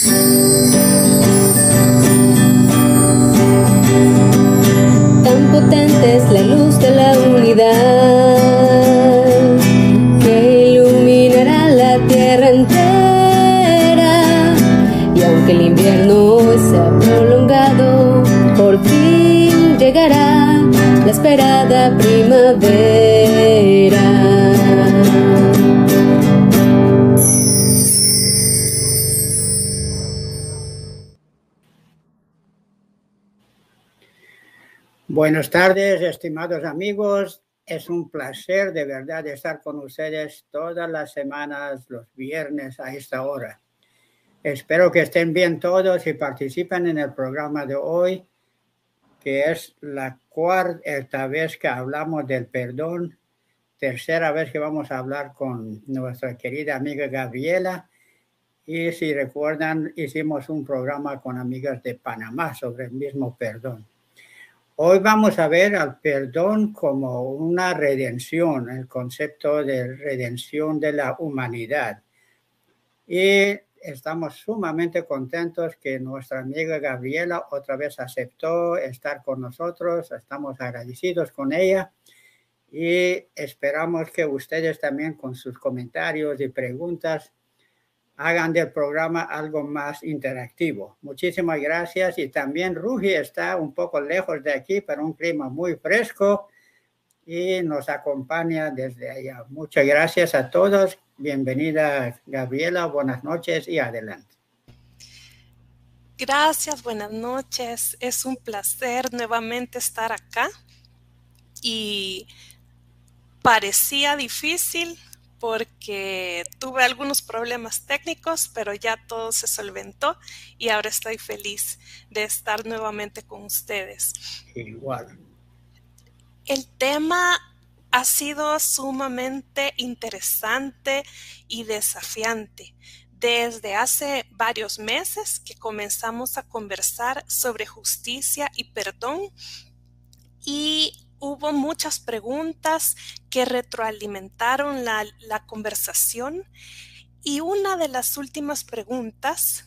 Tan Buenas tardes, estimados amigos. Es un placer de verdad estar con ustedes todas las semanas, los viernes a esta hora. Espero que estén bien todos y participen en el programa de hoy, que es la cuarta vez que hablamos del perdón, tercera vez que vamos a hablar con nuestra querida amiga Gabriela. Y si recuerdan, hicimos un programa con amigas de Panamá sobre el mismo perdón. Hoy vamos a ver al perdón como una redención, el concepto de redención de la humanidad. Y estamos sumamente contentos que nuestra amiga Gabriela otra vez aceptó estar con nosotros. Estamos agradecidos con ella y esperamos que ustedes también con sus comentarios y preguntas hagan del programa algo más interactivo. Muchísimas gracias y también Rugi está un poco lejos de aquí, pero un clima muy fresco y nos acompaña desde allá. Muchas gracias a todos. Bienvenida Gabriela, buenas noches y adelante. Gracias, buenas noches. Es un placer nuevamente estar acá y parecía difícil porque tuve algunos problemas técnicos, pero ya todo se solventó y ahora estoy feliz de estar nuevamente con ustedes. Igual. El tema ha sido sumamente interesante y desafiante. Desde hace varios meses que comenzamos a conversar sobre justicia y perdón y hubo muchas preguntas que retroalimentaron la, conversación y una de las últimas preguntas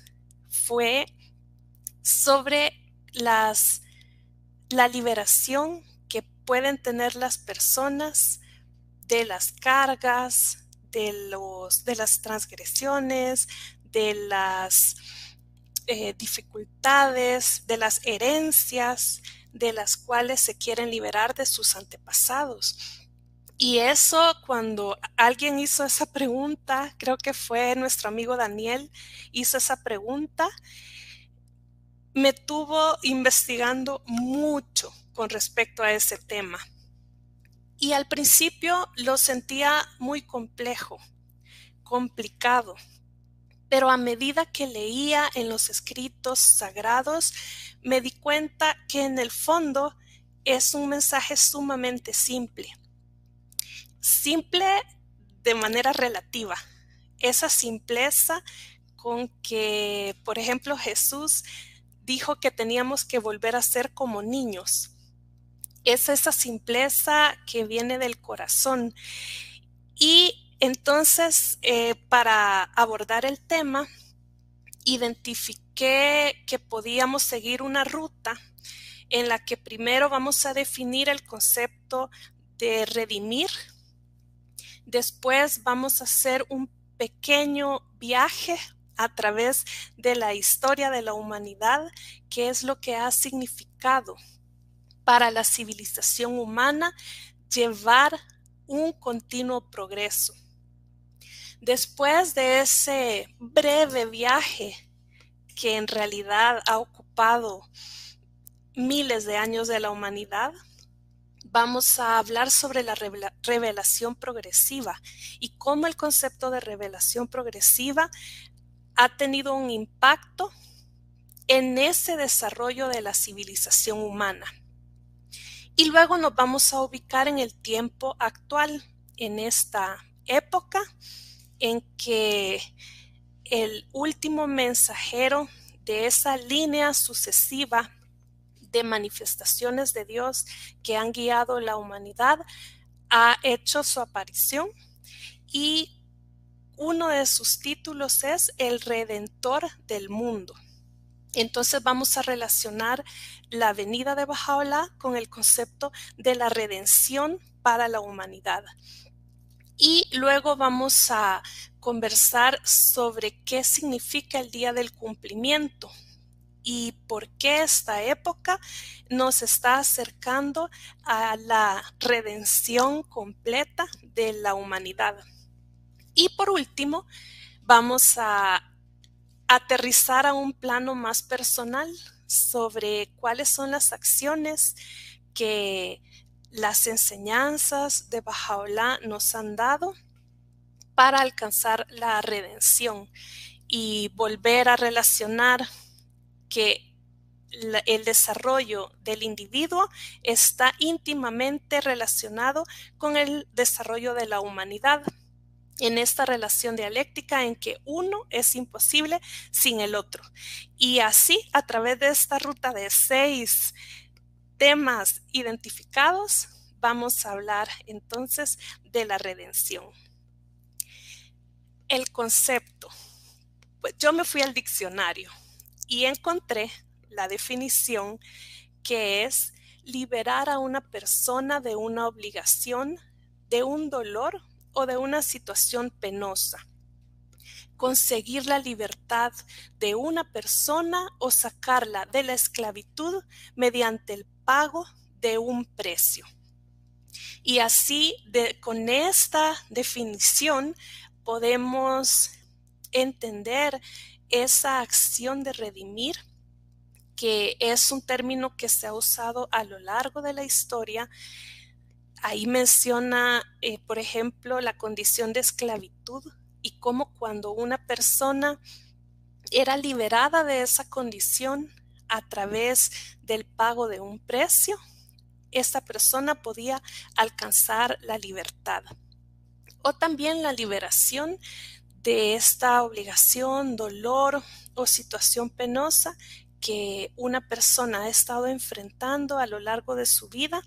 fue sobre las, la liberación que pueden tener las personas de las cargas, de, los, de las transgresiones, de las eh, dificultades, de las herencias, de las cuales se quieren liberar de sus antepasados. Y eso cuando alguien hizo esa pregunta, creo que fue nuestro amigo Daniel, hizo esa pregunta, me tuvo investigando mucho con respecto a ese tema. Y al principio lo sentía muy complejo, complicado, pero a medida que leía en los escritos sagrados, me di cuenta que en el fondo es un mensaje sumamente simple. Simple de manera relativa. Esa simpleza con que, por ejemplo, Jesús dijo que teníamos que volver a ser como niños. Es esa simpleza que viene del corazón. Y entonces, eh, para abordar el tema, identifiqué que podíamos seguir una ruta en la que primero vamos a definir el concepto de redimir, después vamos a hacer un pequeño viaje a través de la historia de la humanidad, que es lo que ha significado para la civilización humana llevar un continuo progreso. Después de ese breve viaje que en realidad ha ocupado miles de años de la humanidad, vamos a hablar sobre la revelación progresiva y cómo el concepto de revelación progresiva ha tenido un impacto en ese desarrollo de la civilización humana. Y luego nos vamos a ubicar en el tiempo actual, en esta época en que el último mensajero de esa línea sucesiva de manifestaciones de Dios que han guiado la humanidad ha hecho su aparición y uno de sus títulos es El Redentor del Mundo. Entonces vamos a relacionar la venida de Bajaola con el concepto de la redención para la humanidad. Y luego vamos a conversar sobre qué significa el día del cumplimiento y por qué esta época nos está acercando a la redención completa de la humanidad. Y por último, vamos a aterrizar a un plano más personal sobre cuáles son las acciones que las enseñanzas de Bajaola nos han dado para alcanzar la redención y volver a relacionar que el desarrollo del individuo está íntimamente relacionado con el desarrollo de la humanidad en esta relación dialéctica en que uno es imposible sin el otro. Y así, a través de esta ruta de seis temas identificados, vamos a hablar entonces de la redención. El concepto. Pues yo me fui al diccionario y encontré la definición que es liberar a una persona de una obligación, de un dolor o de una situación penosa. Conseguir la libertad de una persona o sacarla de la esclavitud mediante el pago de un precio. Y así, con esta definición, podemos entender esa acción de redimir, que es un término que se ha usado a lo largo de la historia Ahí menciona, eh, por ejemplo, la condición de esclavitud y cómo cuando una persona era liberada de esa condición a través del pago de un precio, esa persona podía alcanzar la libertad. O también la liberación de esta obligación, dolor o situación penosa que una persona ha estado enfrentando a lo largo de su vida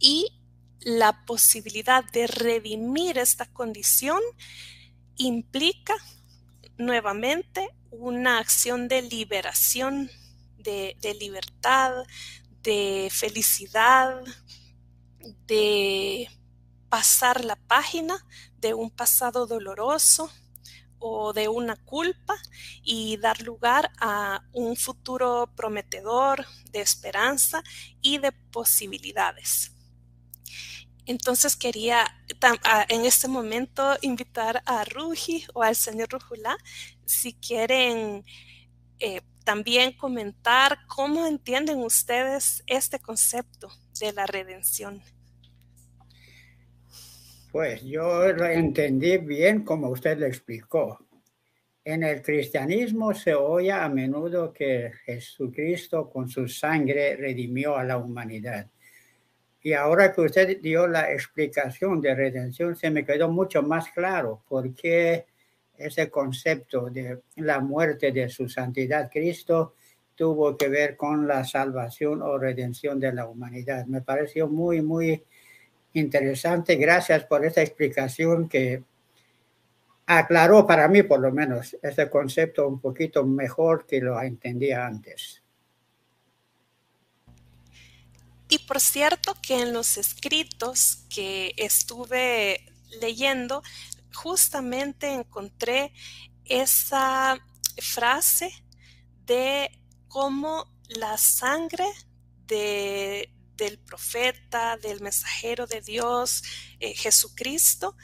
y la posibilidad de redimir esta condición implica nuevamente una acción de liberación, de, libertad, de felicidad, de pasar la página de un pasado doloroso o de una culpa y dar lugar a un futuro prometedor de esperanza y de posibilidades. Entonces quería en este momento invitar a Ruji o al señor Rujula si quieren eh, también comentar cómo entienden ustedes este concepto de la redención. Pues yo lo entendí bien como usted lo explicó. En el cristianismo se oye a menudo que Jesucristo con su sangre redimió a la humanidad. Y ahora que usted dio la explicación de redención, se me quedó mucho más claro por qué ese concepto de la muerte de su santidad Cristo tuvo que ver con la salvación o redención de la humanidad. Me pareció muy, muy interesante. Gracias por esta explicación que aclaró para mí, por lo menos, ese concepto un poquito mejor que lo entendía antes. Y por cierto que en los escritos que estuve leyendo, justamente encontré esa frase de cómo la sangre de, del profeta, del mensajero de Dios, eh, Jesucristo,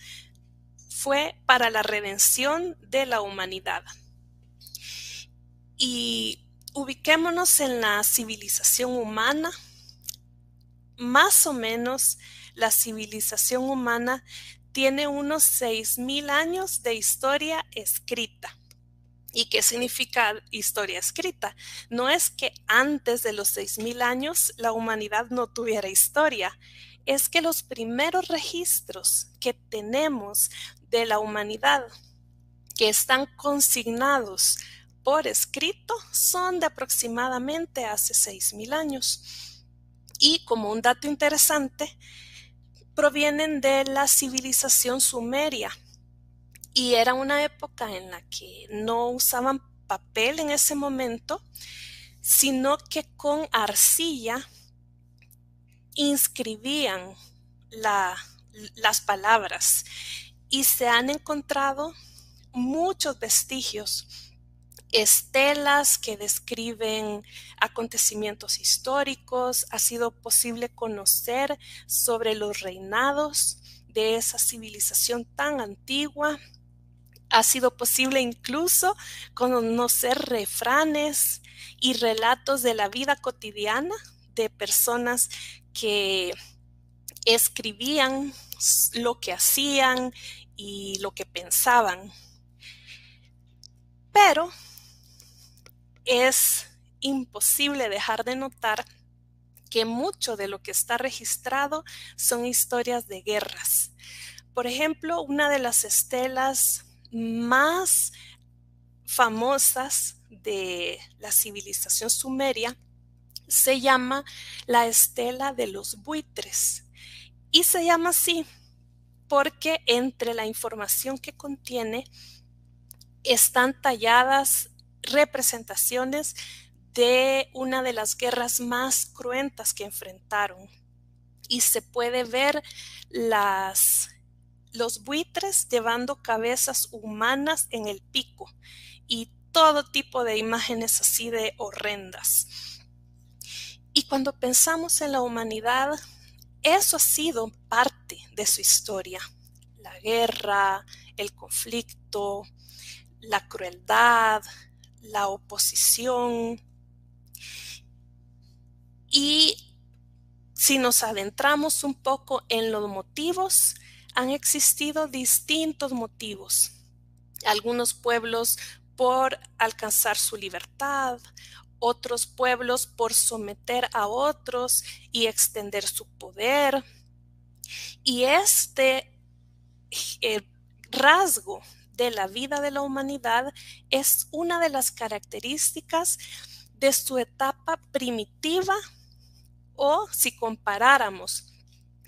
fue para la redención de la humanidad. Y ubiquémonos en la civilización humana, más o menos la civilización humana tiene unos 6.000 años de historia escrita. ¿Y qué significa historia escrita? No es que antes de los 6.000 años la humanidad no tuviera historia, es que los primeros registros que tenemos de la humanidad que están consignados por escrito son de aproximadamente hace 6.000 años y como un dato interesante, provienen de la civilización sumeria. Y era una época en la que no usaban papel en ese momento, sino que con arcilla inscribían las palabras. Y se han encontrado muchos vestigios, estelas que describen acontecimientos históricos, ha sido posible conocer sobre los reinados de esa civilización tan antigua, ha sido posible incluso conocer refranes y relatos de la vida cotidiana de personas que escribían lo que hacían y lo que pensaban. Pero es imposible dejar de notar que mucho de lo que está registrado son historias de guerras. Por ejemplo, una de las estelas más famosas de la civilización sumeria se llama la estela de los buitres. Y se llama así porque entre la información que contiene están talladas representaciones de una de las guerras más cruentas que enfrentaron. Y se puede ver las, los buitres llevando cabezas humanas en el pico y todo tipo de imágenes así de horrendas. Y cuando pensamos en la humanidad, eso ha sido parte de su historia. La guerra, el conflicto, la crueldad, la oposición. Y si nos adentramos un poco en los motivos, han existido distintos motivos. Algunos pueblos por alcanzar su libertad, otros pueblos por someter a otros y extender su poder. Y este eh, rasgo de la vida de la humanidad es una de las características de su etapa primitiva o si comparáramos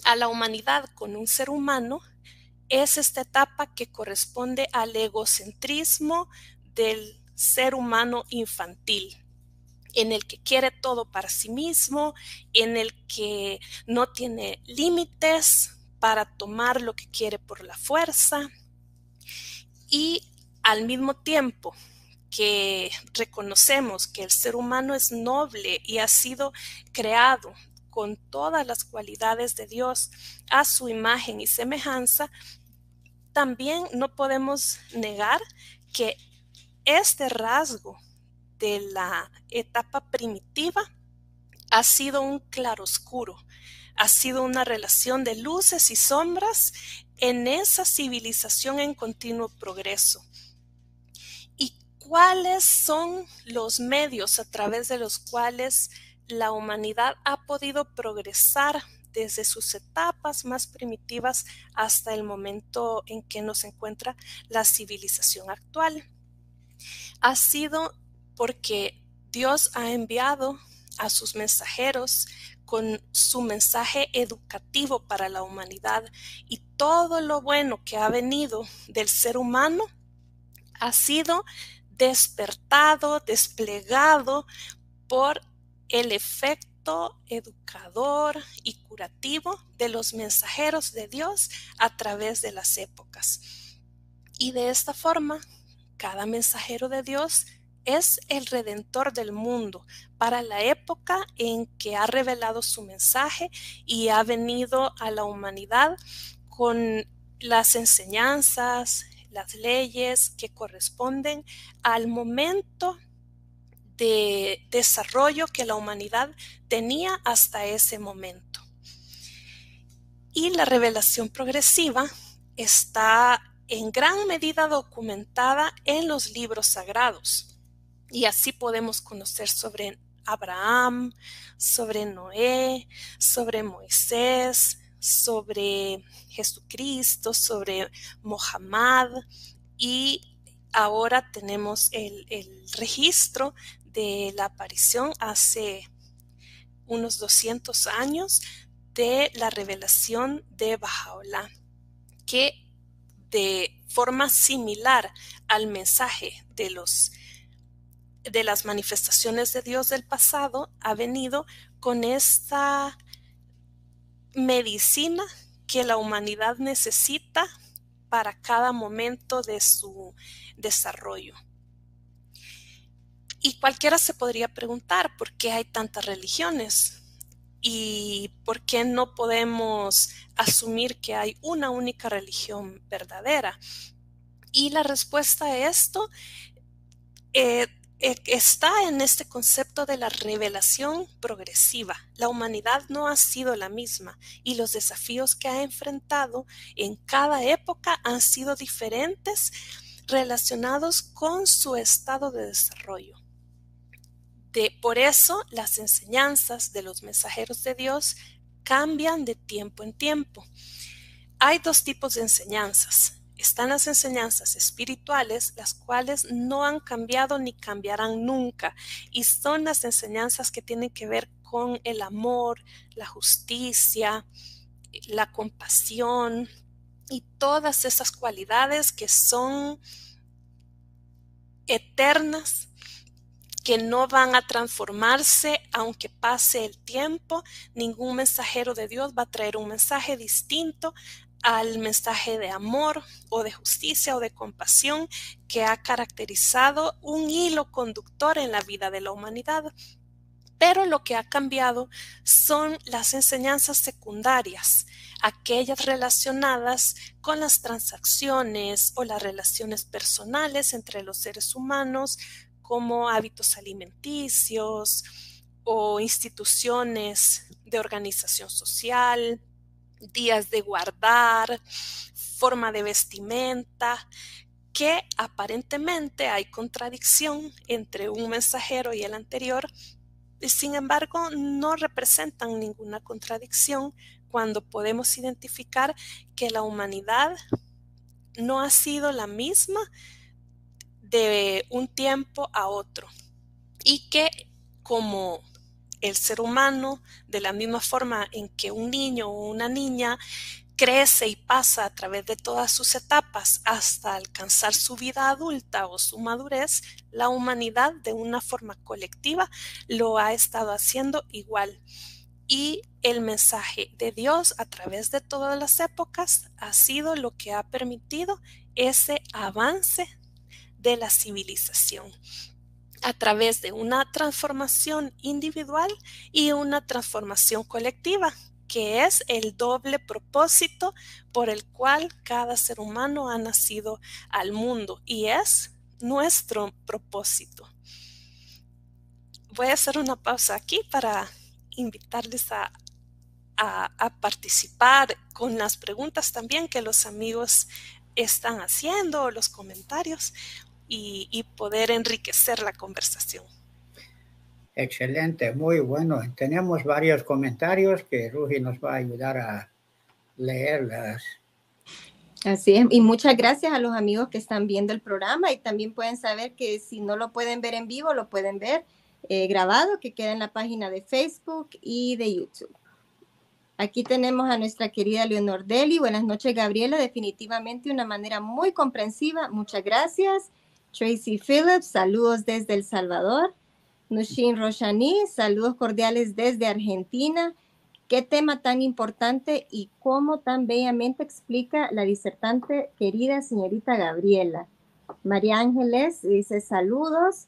a la humanidad con un ser humano, es esta etapa que corresponde al egocentrismo del ser humano infantil en el que quiere todo para sí mismo, en el que no tiene límites para tomar lo que quiere por la fuerza y al mismo tiempo que reconocemos que el ser humano es noble y ha sido creado con todas las cualidades de Dios a su imagen y semejanza, también no podemos negar que este rasgo de la etapa primitiva ha sido un claroscuro, ha sido una relación de luces y sombras en esa civilización en continuo progreso. ¿Y cuáles son los medios a través de los cuales la humanidad ha podido progresar desde sus etapas más primitivas hasta el momento en que nos encuentra la civilización actual? Ha sido porque Dios ha enviado a sus mensajeros con su mensaje educativo para la humanidad y todo lo bueno que ha venido del ser humano ha sido despertado, desplegado por el efecto educador y curativo de los mensajeros de Dios a través de las épocas. Y de esta forma, cada mensajero de Dios es el redentor del mundo para la época en que ha revelado su mensaje y ha venido a la humanidad con las enseñanzas, las leyes que corresponden al momento de desarrollo que la humanidad tenía hasta ese momento. Y la revelación progresiva está en gran medida documentada en los libros sagrados. Y así podemos conocer sobre Abraham, sobre Noé, sobre Moisés, sobre Jesucristo, sobre Mohammed y ahora tenemos el, registro de la aparición hace unos 200 años de la revelación de Bajaola, que de forma similar al mensaje de los de las manifestaciones de Dios del pasado ha venido con esta medicina que la humanidad necesita para cada momento de su desarrollo. Y cualquiera se podría preguntar por qué hay tantas religiones y por qué no podemos asumir que hay una única religión verdadera. Y la respuesta a esto eh, está en este concepto de la revelación progresiva. La humanidad no ha sido la misma y los desafíos que ha enfrentado en cada época han sido diferentes relacionados con su estado de desarrollo. De, por eso las enseñanzas de los mensajeros de Dios cambian de tiempo en tiempo. Hay dos tipos de enseñanzas, están las enseñanzas espirituales, las cuales no han cambiado ni cambiarán nunca, y son las enseñanzas que tienen que ver con el amor, la justicia, la compasión y todas esas cualidades que son eternas, que no van a transformarse aunque pase el tiempo. Ningún mensajero de Dios va a traer un mensaje distinto al mensaje de amor o de justicia o de compasión que ha caracterizado un hilo conductor en la vida de la humanidad. Pero lo que ha cambiado son las enseñanzas secundarias, aquellas relacionadas con las transacciones o las relaciones personales entre los seres humanos, como hábitos alimenticios o instituciones de organización social, días de guardar, forma de vestimenta, que aparentemente hay contradicción entre un mensajero y el anterior, y sin embargo no representan ninguna contradicción cuando podemos identificar que la humanidad no ha sido la misma de un tiempo a otro y que como el ser humano, de la misma forma en que un niño o una niña crece y pasa a través de todas sus etapas hasta alcanzar su vida adulta o su madurez, la humanidad de una forma colectiva lo ha estado haciendo igual. Y el mensaje de Dios a través de todas las épocas ha sido lo que ha permitido ese avance de la civilización a través de una transformación individual y una transformación colectiva, que es el doble propósito por el cual cada ser humano ha nacido al mundo y es nuestro propósito. Voy a hacer una pausa aquí para invitarles a, participar con las preguntas también que los amigos están haciendo, los comentarios y, poder enriquecer la conversación. Excelente, muy bueno. Tenemos varios comentarios que Rugi nos va a ayudar a leerlas. Así es, y muchas gracias a los amigos que están viendo el programa y también pueden saber que si no lo pueden ver en vivo, lo pueden ver eh, grabado, que queda en la página de Facebook y de YouTube. Aquí tenemos a nuestra querida Leonor Deli. Buenas noches, Gabriela. Definitivamente una manera muy comprensiva. Muchas gracias. Tracy Phillips, saludos desde El Salvador. Nushin Roshani, saludos cordiales desde Argentina. Qué tema tan importante y cómo tan bellamente explica la disertante querida señorita Gabriela. María Ángeles dice saludos.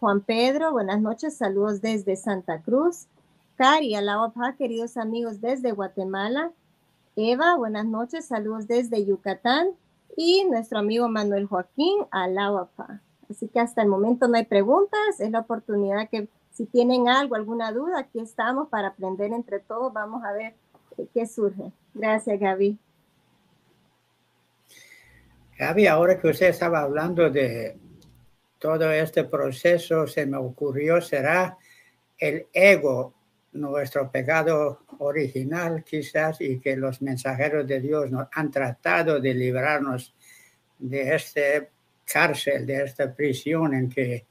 Juan Pedro, buenas noches, saludos desde Santa Cruz. Cari, alaba queridos amigos desde Guatemala. Eva, buenas noches, saludos desde Yucatán y nuestro amigo Manuel Joaquín Alawapa. Así que hasta el momento no hay preguntas, es la oportunidad que si tienen algo, alguna duda, aquí estamos para aprender entre todos, vamos a ver qué surge. Gracias, Gaby. Gaby, ahora que usted estaba hablando de todo este proceso, se me ocurrió, será el ego nuestro pecado original quizás y que los mensajeros de Dios nos han tratado de librarnos de este cárcel, de esta prisión en que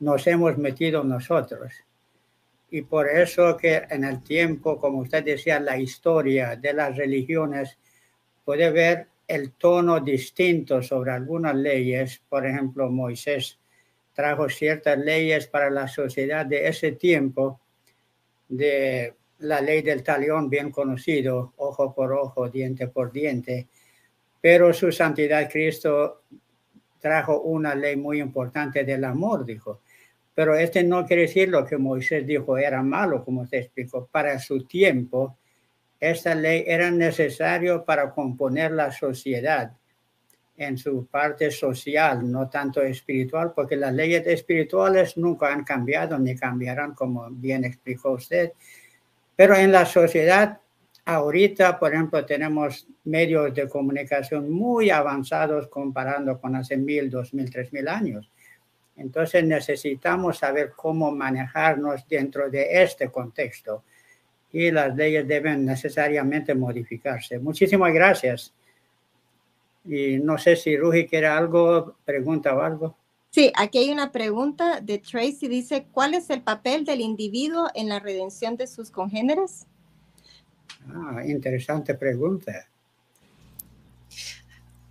nos hemos metido nosotros. Y por eso que en el tiempo, como usted decía, la historia de las religiones puede ver el tono distinto sobre algunas leyes. Por ejemplo, Moisés trajo ciertas leyes para la sociedad de ese tiempo, de la ley del talión bien conocido, ojo por ojo, diente por diente, pero su santidad Cristo trajo una ley muy importante del amor, dijo. Pero este no quiere decir lo que Moisés dijo era malo, como usted explicó. Para su tiempo, esta ley era necesario para componer la sociedad en su parte social, no tanto espiritual, porque las leyes espirituales nunca han cambiado ni cambiarán, como bien explicó usted. Pero en la sociedad, ahorita, por ejemplo, tenemos medios de comunicación muy avanzados comparando con hace mil, dos mil, tres mil años. Entonces necesitamos saber cómo manejarnos dentro de este contexto y las leyes deben necesariamente modificarse. Muchísimas gracias. Y no sé si Ruji quiere algo, pregunta o algo. Sí, aquí hay una pregunta de Tracy. Dice, ¿cuál es el papel del individuo en la redención de sus congéneres? Ah, interesante pregunta.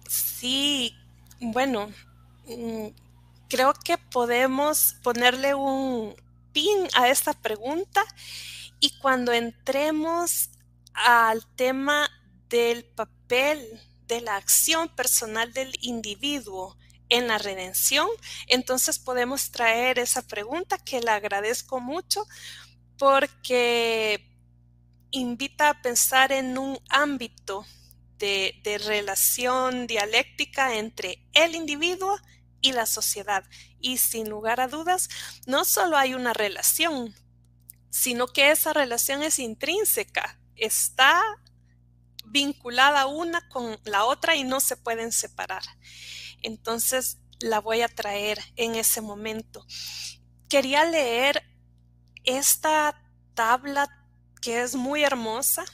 Sí, bueno, mm, creo que podemos ponerle un pin a esta pregunta y cuando entremos al tema del papel de la acción personal del individuo en la redención, entonces podemos traer esa pregunta que le agradezco mucho porque invita a pensar en un ámbito de, de, relación dialéctica entre el individuo y la sociedad. Y sin lugar a dudas, no solo hay una relación, sino que esa relación es intrínseca, está vinculada una con la otra y no se pueden separar. Entonces la voy a traer en ese momento. Quería leer esta tabla que es muy hermosa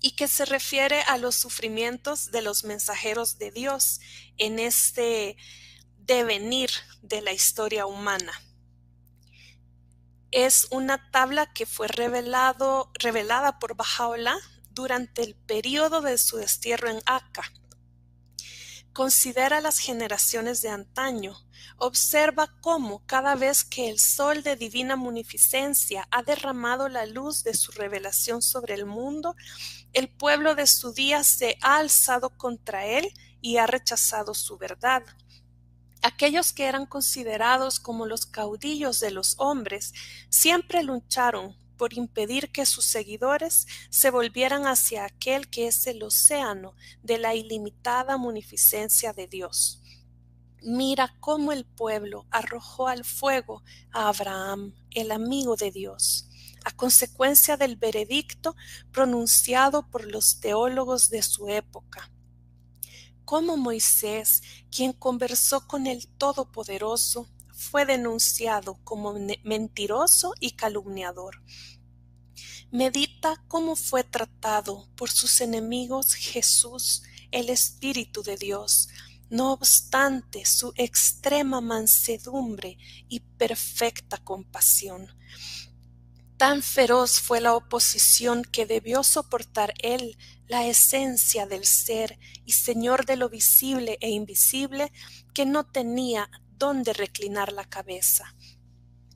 y que se refiere a los sufrimientos de los mensajeros de Dios en este devenir de la historia humana. Es una tabla que fue revelado, revelada por Bajaola durante el periodo de su destierro en Acá Considera las generaciones de antaño. Observa cómo cada vez que el sol de divina munificencia ha derramado la luz de su revelación sobre el mundo, el pueblo de su día se ha alzado contra él y ha rechazado su verdad. Aquellos que eran considerados como los caudillos de los hombres siempre lucharon por impedir que sus seguidores se volvieran hacia aquel que es el océano de la ilimitada munificencia de Dios. Mira cómo el pueblo arrojó al fuego a Abraham, el amigo de Dios, a consecuencia del veredicto pronunciado por los teólogos de su época. Cómo Moisés, quien conversó con el Todopoderoso, fue denunciado como mentiroso y calumniador. Medita cómo fue tratado por sus enemigos Jesús, el Espíritu de Dios, no obstante su extrema mansedumbre y perfecta compasión. Tan feroz fue la oposición que debió soportar él, la esencia del ser y Señor de lo visible e invisible, que no tenía dónde reclinar la cabeza.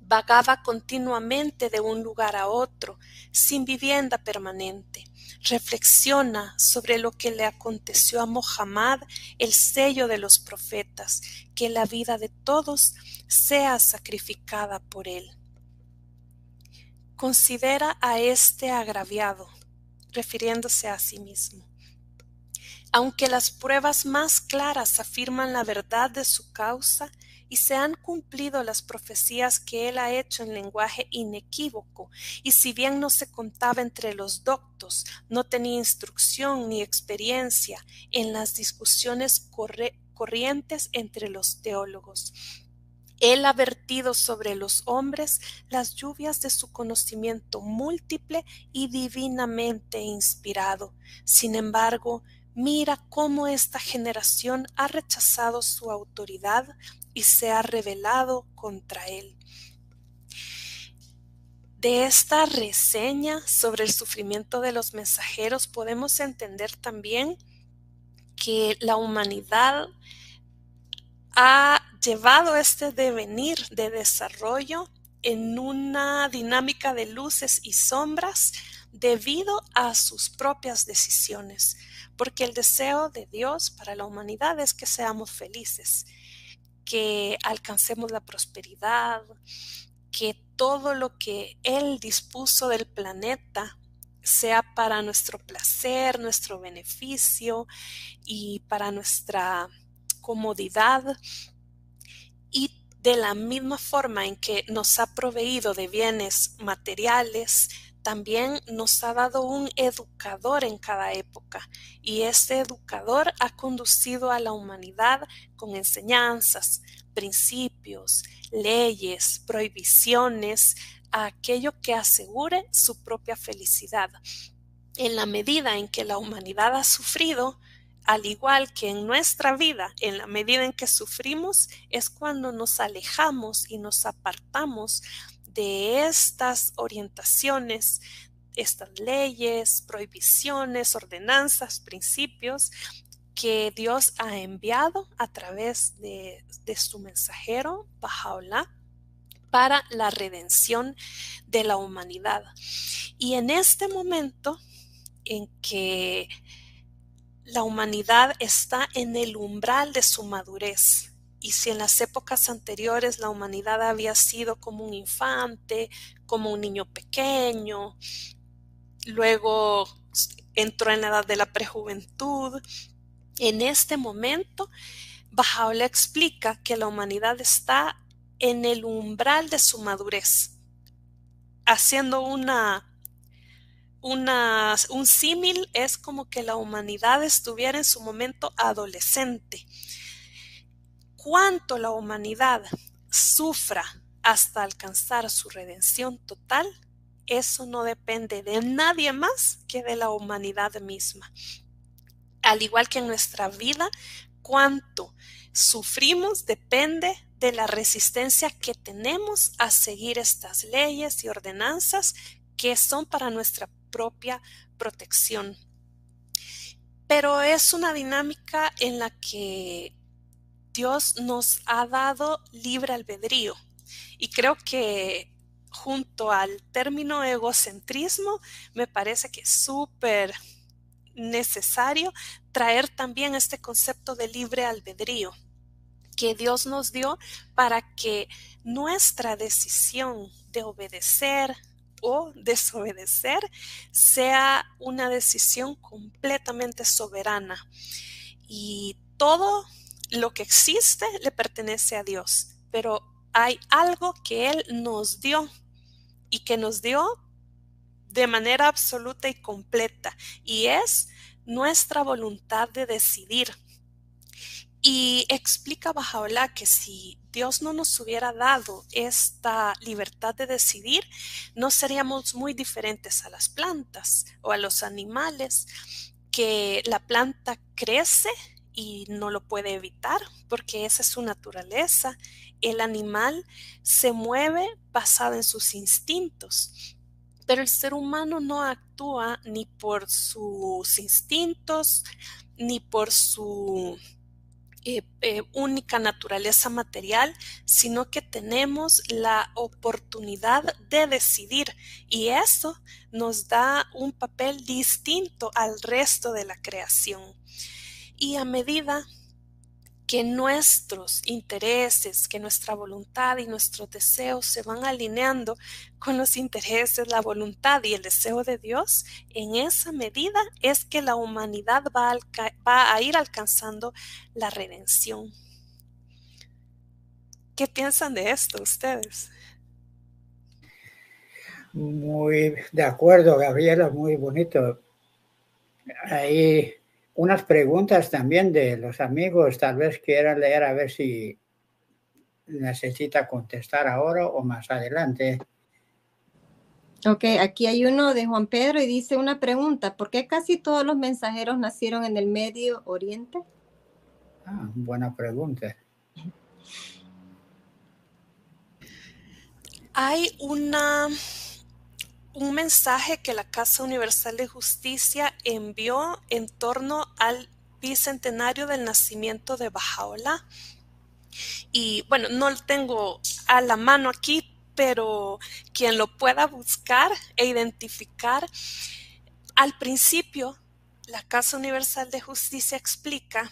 Vagaba continuamente de un lugar a otro, sin vivienda permanente. Reflexiona sobre lo que le aconteció a Mohammed, el sello de los profetas, que la vida de todos sea sacrificada por él. Considera a este agraviado, refiriéndose a sí mismo. Aunque las pruebas más claras afirman la verdad de su causa, y se han cumplido las profecías que él ha hecho en lenguaje inequívoco, y si bien no se contaba entre los doctos, no tenía instrucción ni experiencia en las discusiones corrientes entre los teólogos. Él ha vertido sobre los hombres las lluvias de su conocimiento múltiple y divinamente inspirado. Sin embargo, mira cómo esta generación ha rechazado su autoridad y se ha rebelado contra él. De esta reseña sobre el sufrimiento de los mensajeros podemos entender también que la humanidad ha llevado este devenir de desarrollo en una dinámica de luces y sombras debido a sus propias decisiones, porque el deseo de Dios para la humanidad es que seamos felices, que alcancemos la prosperidad, que todo lo que Él dispuso del planeta sea para nuestro placer, nuestro beneficio y para nuestra comodidad. Y de la misma forma en que nos ha proveído de bienes materiales, también nos ha dado un educador en cada época y este educador ha conducido a la humanidad con enseñanzas, principios, leyes, prohibiciones, a aquello que asegure su propia felicidad. En la medida en que la humanidad ha sufrido, al igual que en nuestra vida, en la medida en que sufrimos, es cuando nos alejamos y nos apartamos de estas orientaciones, estas leyes, prohibiciones, ordenanzas, principios que Dios ha enviado a través de, su mensajero, Bajaola, para la redención de la humanidad. Y en este momento en que la humanidad está en el umbral de su madurez. Y si en las épocas anteriores la humanidad había sido como un infante, como un niño pequeño, luego entró en la edad de la prejuventud, en este momento Bajaola explica que la humanidad está en el umbral de su madurez, haciendo una un símil es como que la humanidad estuviera en su momento adolescente. Cuánto la humanidad sufra hasta alcanzar su redención total, eso no depende de nadie más que de la humanidad misma. Al igual que en nuestra vida, cuánto sufrimos depende de la resistencia que tenemos a seguir estas leyes y ordenanzas que son para nuestra propia protección. Pero es una dinámica en la que Dios nos ha dado libre albedrío. Y creo que junto al término egocentrismo, me parece que es súper necesario traer también este concepto de libre albedrío que Dios nos dio para que nuestra decisión de obedecer, o desobedecer sea una decisión completamente soberana. Y todo lo que existe le pertenece a Dios, pero hay algo que Él nos dio y que nos dio de manera absoluta y completa, y es nuestra voluntad de decidir. Y explica Bajaola que si Dios no nos hubiera dado esta libertad de decidir, no seríamos muy diferentes a las plantas o a los animales, que la planta crece y no lo puede evitar porque esa es su naturaleza. El animal se mueve basado en sus instintos, pero el ser humano no actúa ni por sus instintos, ni por su eh, eh, única naturaleza material, sino que tenemos la oportunidad de decidir y eso nos da un papel distinto al resto de la creación. Y a medida que nuestros intereses, que nuestra voluntad y nuestros deseos se van alineando con los intereses, la voluntad y el deseo de Dios, en esa medida es que la humanidad va a, ir alcanzando la redención. ¿Qué piensan de esto ustedes? Muy de acuerdo, Gabriela, muy bonito. Ahí unas preguntas también de los amigos, tal vez quieran leer a ver si necesita contestar ahora o más adelante. Ok, aquí hay uno de Juan Pedro y dice una pregunta, ¿por qué casi todos los mensajeros nacieron en el Medio Oriente? Ah, buena pregunta. Hay una un mensaje que la Casa Universal de Justicia envió en torno al bicentenario del nacimiento de Bajaola. Y bueno, no lo tengo a la mano aquí, pero quien lo pueda buscar e identificar, al principio, la Casa Universal de Justicia explica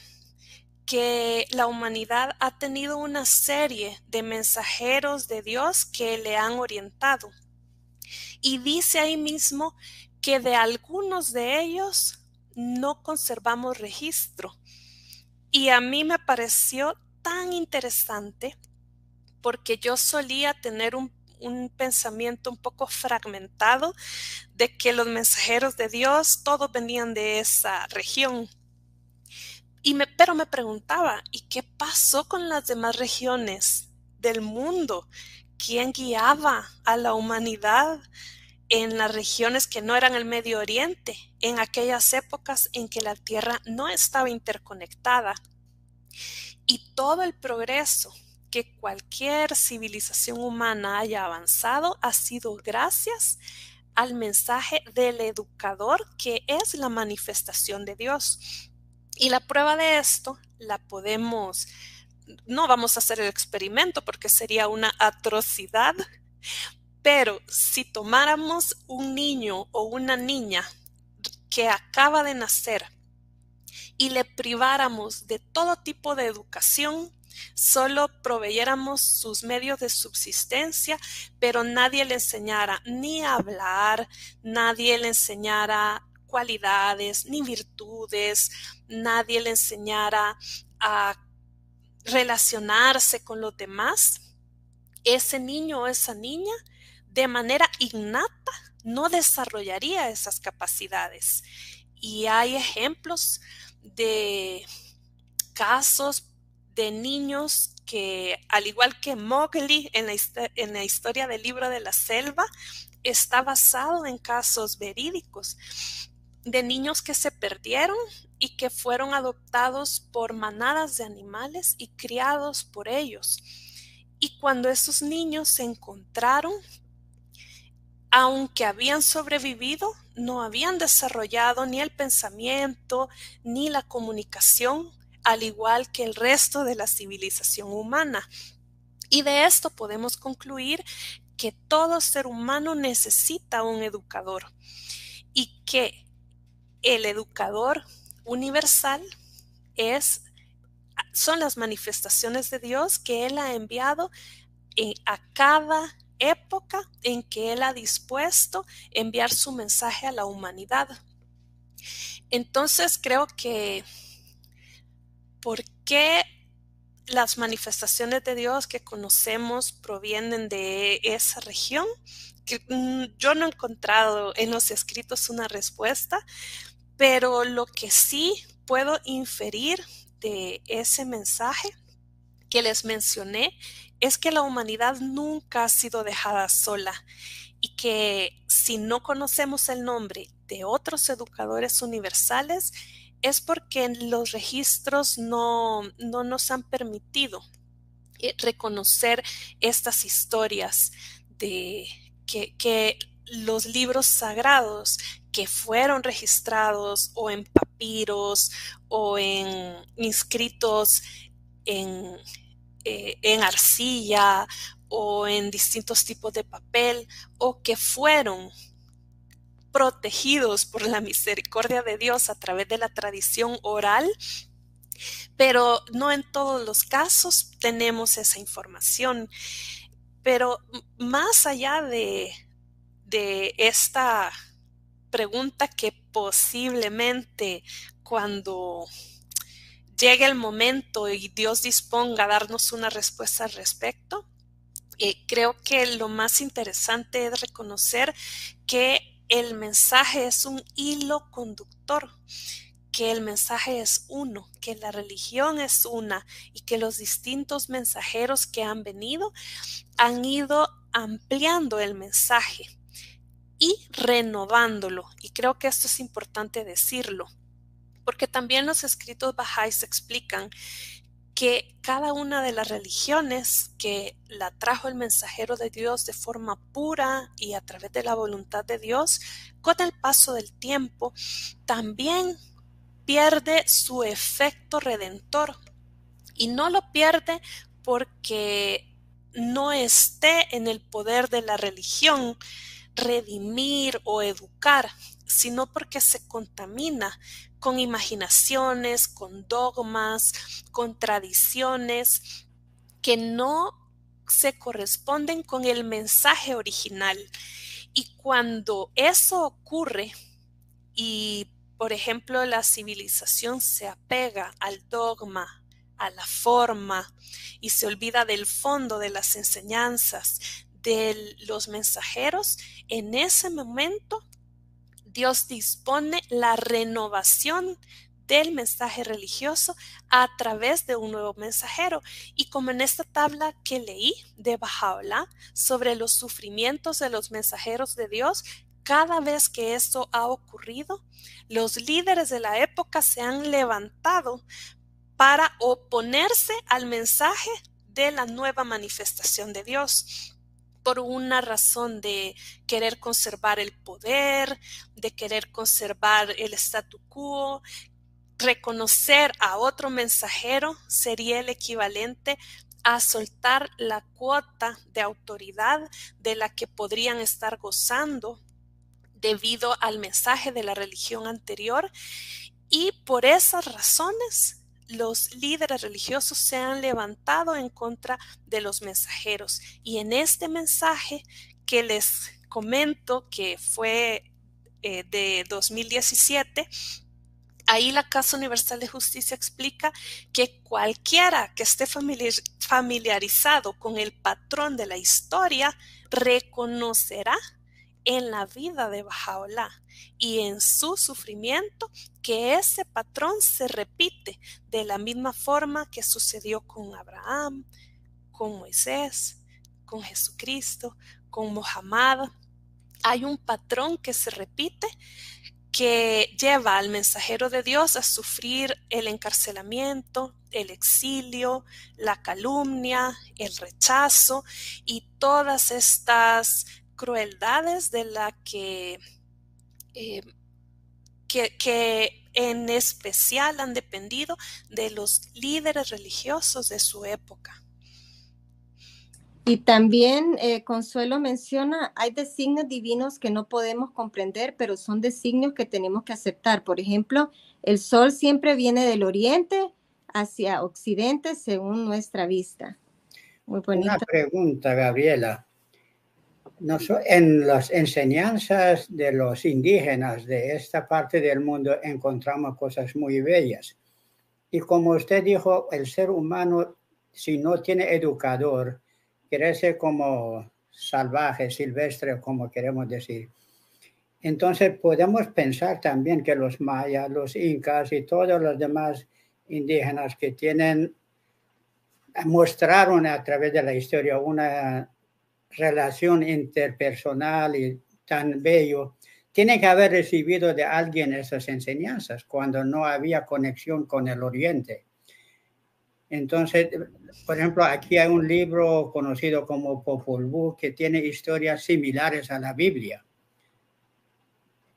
que la humanidad ha tenido una serie de mensajeros de Dios que le han orientado. Y dice ahí mismo que de algunos de ellos no conservamos registro. Y a mí me pareció tan interesante porque yo solía tener un, pensamiento un poco fragmentado de que los mensajeros de Dios todos venían de esa región. Y me, pero me preguntaba, ¿y qué pasó con las demás regiones del mundo? ¿Quién guiaba a la humanidad en las regiones que no eran el Medio Oriente, en aquellas épocas en que la Tierra no estaba interconectada? Y todo el progreso que cualquier civilización humana haya avanzado ha sido gracias al mensaje del educador que es la manifestación de Dios. Y la prueba de esto la podemos, no vamos a hacer el experimento porque sería una atrocidad, pero si tomáramos un niño o una niña que acaba de nacer y le priváramos de todo tipo de educación, solo proveyéramos sus medios de subsistencia, pero nadie le enseñara ni a hablar, nadie le enseñara cualidades ni virtudes, nadie le enseñara a relacionarse con los demás, ese niño o esa niña de manera innata no desarrollaría esas capacidades. Y hay ejemplos de casos de niños que, al igual que Mowgli en la, en la historia del libro de la selva, está basado en casos verídicos de niños que se perdieron y que fueron adoptados por manadas de animales y criados por ellos. Y cuando esos niños se encontraron, aunque habían sobrevivido, no habían desarrollado ni el pensamiento ni la comunicación, al igual que el resto de la civilización humana. Y de esto podemos concluir que todo ser humano necesita un educador y que el educador universal es, son las manifestaciones de Dios que Él ha enviado a cada época en que Él ha dispuesto enviar su mensaje a la humanidad. Entonces creo que, ¿por qué las manifestaciones de Dios que conocemos provienen de esa región? Mm, yo no he encontrado en los escritos una respuesta, pero lo que sí puedo inferir de ese mensaje que les mencioné es que la humanidad nunca ha sido dejada sola y que si no conocemos el nombre de otros educadores universales es porque los registros no, nos han permitido eh, reconocer estas historias de que, que los libros sagrados que fueron registrados o en papiros o en inscritos en, eh, en arcilla o en distintos tipos de papel o que fueron protegidos por la misericordia de Dios a través de la tradición oral, pero no en todos los casos tenemos esa información. Pero más allá de, de esta pregunta que posiblemente cuando llegue el momento y Dios disponga a darnos una respuesta al respecto, eh, creo que lo más interesante es reconocer que el mensaje es un hilo conductor, que el mensaje es uno, que la religión es una y que los distintos mensajeros que han venido han ido ampliando el mensaje y renovándolo. Y creo que esto es importante decirlo, porque también los escritos bajáis explican que cada una de las religiones que la trajo el mensajero de Dios de forma pura y a través de la voluntad de Dios, con el paso del tiempo, también pierde su efecto redentor. Y no lo pierde porque no esté en el poder de la religión redimir o educar, sino porque se contamina con imaginaciones, con dogmas, con tradiciones que no se corresponden con el mensaje original. Y cuando eso ocurre y, por ejemplo, la civilización se apega al dogma, a la forma y se olvida del fondo de las enseñanzas de los mensajeros, en ese momento Dios dispone la renovación del mensaje religioso a través de un nuevo mensajero. Y como en esta tabla que leí de Bajaola sobre los sufrimientos de los mensajeros de Dios, cada vez que esto ha ocurrido, los líderes de la época se han levantado para oponerse al mensaje de la nueva manifestación de Dios por una razón de querer conservar el poder, de querer conservar el statu quo. Reconocer a otro mensajero sería el equivalente a soltar la cuota de autoridad de la que podrían estar gozando debido al mensaje de la religión anterior y por esas razones los líderes religiosos se han levantado en contra de los mensajeros. Y en este mensaje que les comento que fue eh, de 2017, ahí la Casa Universal de Justicia explica que cualquiera que esté familiarizado con el patrón de la historia reconocerá en la vida de Bajaola y en su sufrimiento que ese patrón se repite de la misma forma que sucedió con Abraham, con Moisés, con Jesucristo, con Mohammed. Hay un patrón que se repite que lleva al mensajero de Dios a sufrir el encarcelamiento, el exilio, la calumnia, el rechazo y todas estas crueldades de la que, eh, que, en especial han dependido de los líderes religiosos de su época. Y también eh, Consuelo menciona, hay designios divinos que no podemos comprender, pero son designios que tenemos que aceptar. Por ejemplo, el sol siempre viene del oriente hacia occidente según nuestra vista. Muy bonita. Una pregunta, Gabriela en las enseñanzas de los indígenas de esta parte del mundo encontramos cosas muy bellas. Y como usted dijo, el ser humano, si no tiene educador, crece como salvaje, silvestre, como queremos decir. Entonces podemos pensar también que los mayas, los incas y todos los demás indígenas que tienen, mostraron a través de la historia una relación interpersonal y tan bello, tiene que haber recibido de alguien esas enseñanzas cuando no había conexión con el Oriente. Entonces, por ejemplo, aquí hay un libro conocido como Popol Vuh que tiene historias similares a la Biblia.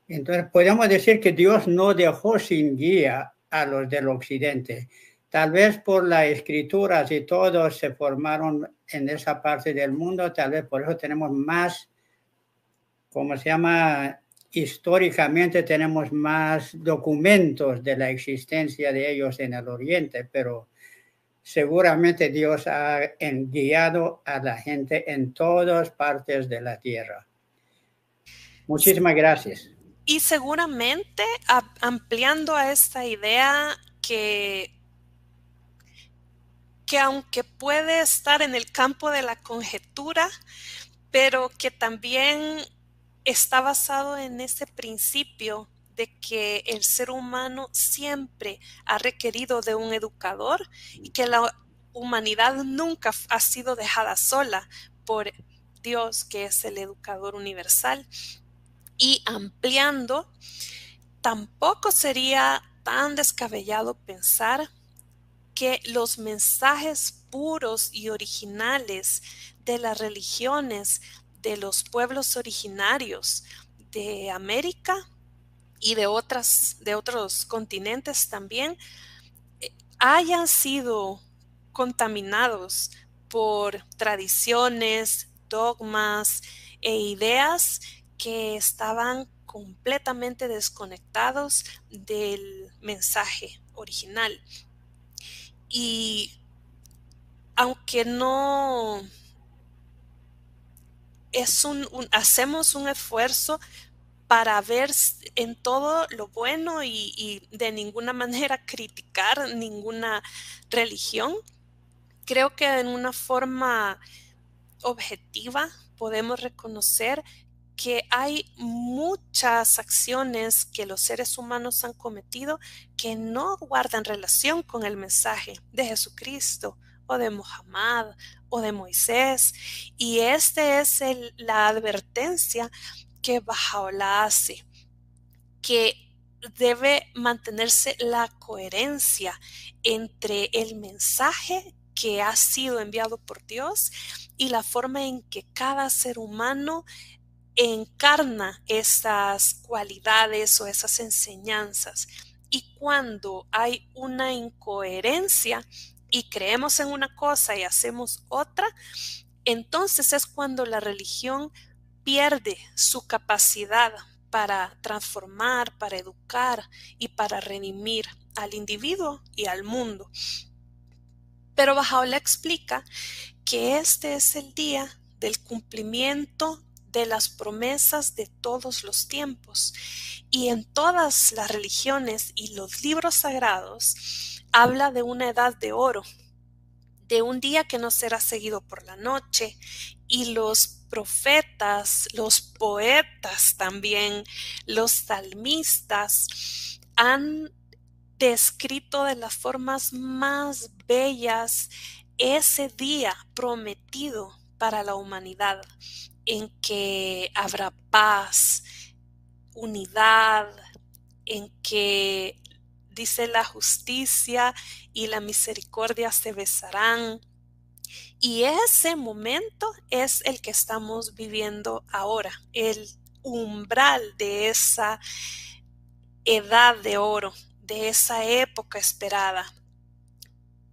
Entonces, podemos decir que Dios no dejó sin guía a los del Occidente. Tal vez por las escrituras y todos se formaron en esa parte del mundo, tal vez por eso tenemos más, como se llama, históricamente tenemos más documentos de la existencia de ellos en el Oriente, pero seguramente Dios ha guiado a la gente en todas partes de la tierra. Muchísimas gracias. Y seguramente ampliando a esta idea que que aunque puede estar en el campo de la conjetura, pero que también está basado en ese principio de que el ser humano siempre ha requerido de un educador y que la humanidad nunca ha sido dejada sola por Dios, que es el educador universal. Y ampliando, tampoco sería tan descabellado pensar que los mensajes puros y originales de las religiones de los pueblos originarios de América y de, otras, de otros continentes también eh, hayan sido contaminados por tradiciones, dogmas e ideas que estaban completamente desconectados del mensaje original. Y aunque no es un, hacemos un esfuerzo para ver en todo lo bueno y, y, de ninguna manera criticar ninguna religión. Creo que en una forma objetiva podemos reconocer que hay muchas acciones que los seres humanos han cometido que no guardan relación con el mensaje de Jesucristo o de Muhammad o de Moisés. Y esta es la advertencia que Bajaola hace, que debe mantenerse la coherencia entre el mensaje que ha sido enviado por Dios y la forma en que cada ser humano encarna esas cualidades o esas enseñanzas. Y cuando hay una incoherencia y creemos en una cosa y hacemos otra, entonces es cuando la religión pierde su capacidad para transformar, para educar y para redimir al individuo y al mundo. Pero Bajaola explica que este es el día del cumplimiento de las promesas de todos los tiempos. Y en todas las religiones y los libros sagrados habla de una edad de oro, de un día que no será seguido por la noche. Y los profetas, los poetas también, los salmistas han descrito de las formas más bellas ese día prometido para la humanidad en que habrá paz, unidad, en que dice la justicia y la misericordia se besarán. Y ese momento es el que estamos viviendo ahora, el umbral de esa edad de oro, de esa época esperada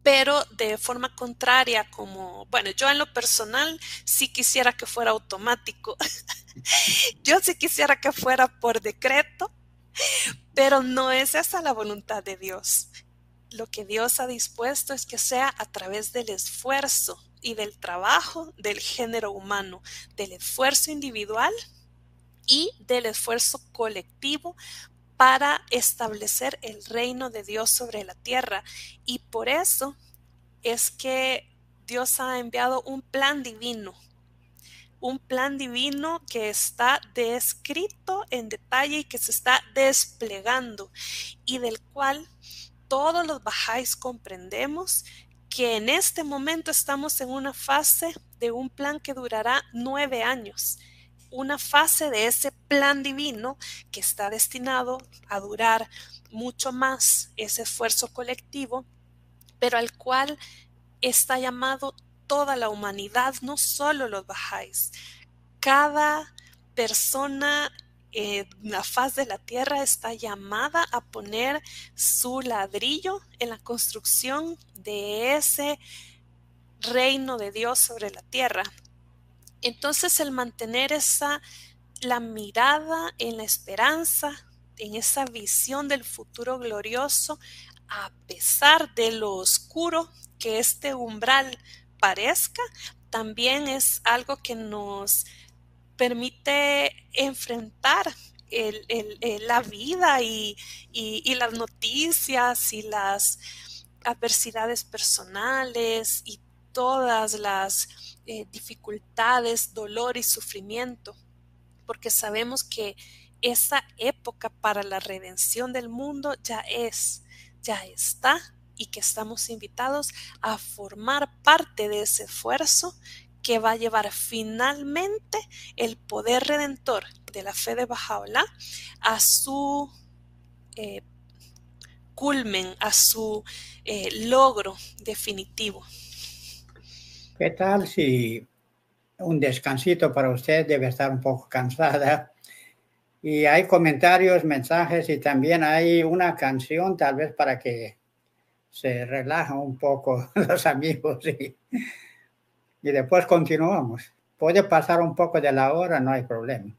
pero de forma contraria, como, bueno, yo en lo personal sí quisiera que fuera automático, yo sí quisiera que fuera por decreto, pero no es esa la voluntad de Dios. Lo que Dios ha dispuesto es que sea a través del esfuerzo y del trabajo del género humano, del esfuerzo individual y del esfuerzo colectivo para establecer el reino de Dios sobre la tierra. Y por eso es que Dios ha enviado un plan divino, un plan divino que está descrito en detalle y que se está desplegando y del cual todos los bajáis comprendemos que en este momento estamos en una fase de un plan que durará nueve años una fase de ese plan divino que está destinado a durar mucho más ese esfuerzo colectivo, pero al cual está llamado toda la humanidad, no solo los bajáis. Cada persona en la faz de la tierra está llamada a poner su ladrillo en la construcción de ese reino de Dios sobre la tierra. Entonces el mantener esa, la mirada en la esperanza, en esa visión del futuro glorioso, a pesar de lo oscuro que este umbral parezca, también es algo que nos permite enfrentar la vida y, las noticias y las adversidades personales y todas las eh, dificultades, dolor y sufrimiento, porque sabemos que esa época para la redención del mundo ya es, ya está y que estamos invitados a formar parte de ese esfuerzo que va a llevar finalmente el poder redentor de la fe de Bajaola a su eh, culmen, a su eh, logro definitivo. ¿Qué tal si un descansito para usted debe estar un poco cansada? Y hay comentarios, mensajes y también hay una canción tal vez para que se relajen un poco los amigos y, y después continuamos. Puede pasar un poco de la hora, no hay problema.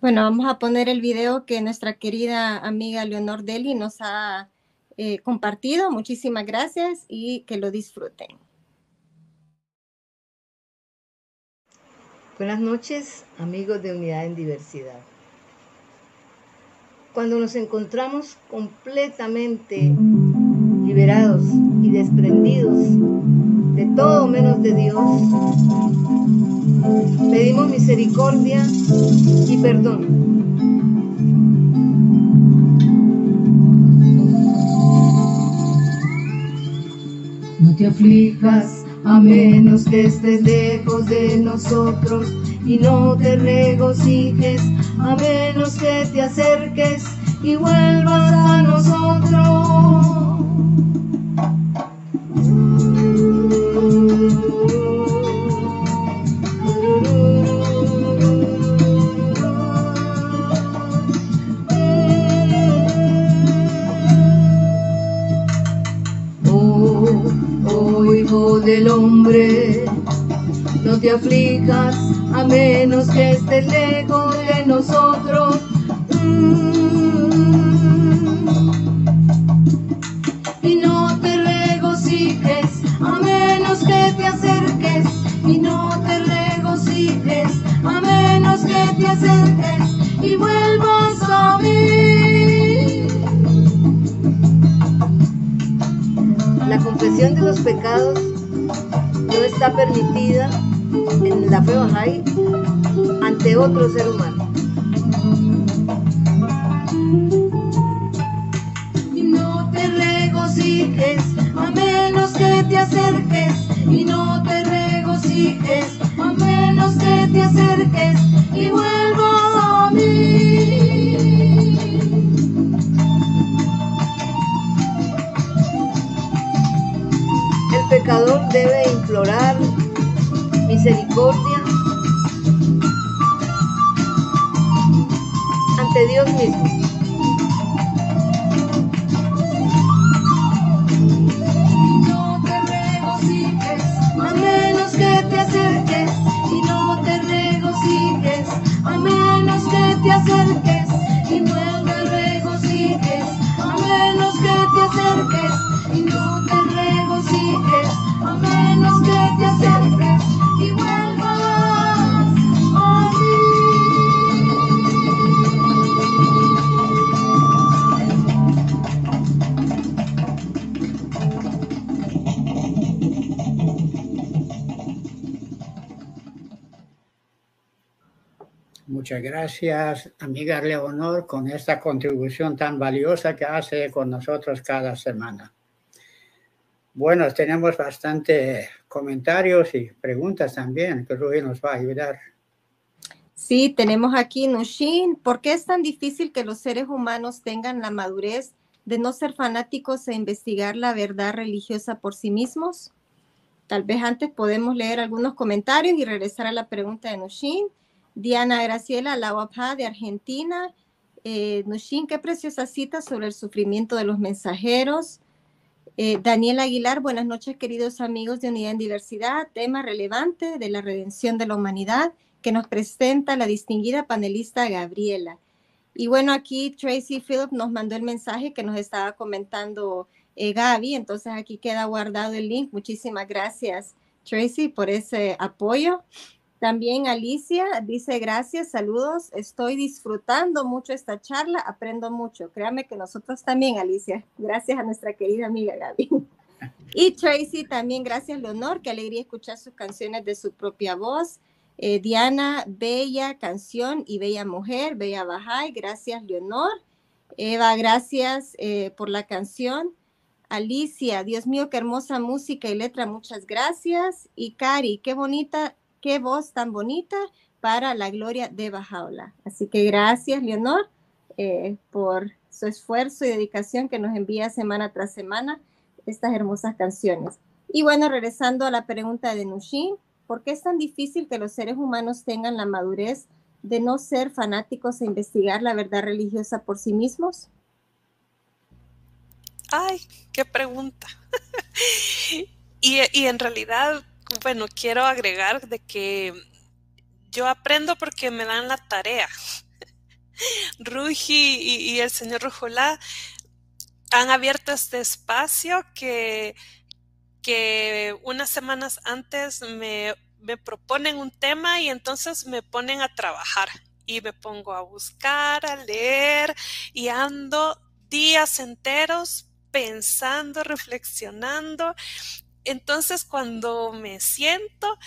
Bueno, vamos a poner el video que nuestra querida amiga Leonor Deli nos ha eh, compartido. Muchísimas gracias y que lo disfruten. Buenas noches, amigos de Unidad en Diversidad. Cuando nos encontramos completamente liberados y desprendidos de todo menos de Dios, pedimos misericordia y perdón. No te aflijas a menos que estés lejos de nosotros y no te regocijes, a menos que te acerques y vuelvas a nosotros. Del hombre. No te aflijas a menos que estés lejos de nosotros. Y no te regocijes a menos que te acerques. Y no te regocijes a menos que te acerques y vuelvas a mí. La confesión de los pecados no está permitida en la fe Bahá'í ante otro ser humano. Y no te regocijes a menos que te acerques. Y no te regocijes a menos que te acerques y vuelvas a mí. Pecador debe implorar misericordia ante Dios mismo. No te regocijes a menos que te acerques y no te regocijes a menos que te acerques Gracias, amiga Leonor, con esta contribución tan valiosa que hace con nosotros cada semana. Bueno, tenemos bastante comentarios y preguntas también que Rubí nos va a ayudar. Sí, tenemos aquí Nushin. ¿Por qué es tan difícil que los seres humanos tengan la madurez de no ser fanáticos e investigar la verdad religiosa por sí mismos? Tal vez antes podemos leer algunos comentarios y regresar a la pregunta de Nushin. Diana Graciela Lauapá de Argentina. Eh, Nushin, qué preciosa cita sobre el sufrimiento de los mensajeros. Eh, Daniel Aguilar, buenas noches queridos amigos de Unidad en Diversidad, tema relevante de la redención de la humanidad que nos presenta la distinguida panelista Gabriela. Y bueno, aquí Tracy Phillip nos mandó el mensaje que nos estaba comentando eh, Gaby, entonces aquí queda guardado el link. Muchísimas gracias Tracy por ese apoyo. También Alicia dice gracias, saludos, estoy disfrutando mucho esta charla, aprendo mucho. Créame que nosotros también, Alicia. Gracias a nuestra querida amiga Gaby. Y Tracy también, gracias Leonor, qué alegría escuchar sus canciones de su propia voz. Eh, Diana, bella canción y bella mujer, bella Bajay, gracias Leonor. Eva, gracias eh, por la canción. Alicia, Dios mío, qué hermosa música y letra, muchas gracias. Y Cari, qué bonita qué voz tan bonita para la gloria de Bajaola. Así que gracias, Leonor, eh, por su esfuerzo y dedicación que nos envía semana tras semana estas hermosas canciones. Y bueno, regresando a la pregunta de Nushin, ¿por qué es tan difícil que los seres humanos tengan la madurez de no ser fanáticos e investigar la verdad religiosa por sí mismos? Ay, qué pregunta. y, y en realidad, bueno, quiero agregar de que yo aprendo porque me dan la tarea. Ruji y, y, el señor Rujolá han abierto este espacio que, que unas semanas antes me, me proponen un tema y entonces me ponen a trabajar y me pongo a buscar, a leer y ando días enteros pensando, reflexionando. Entonces, cuando me siento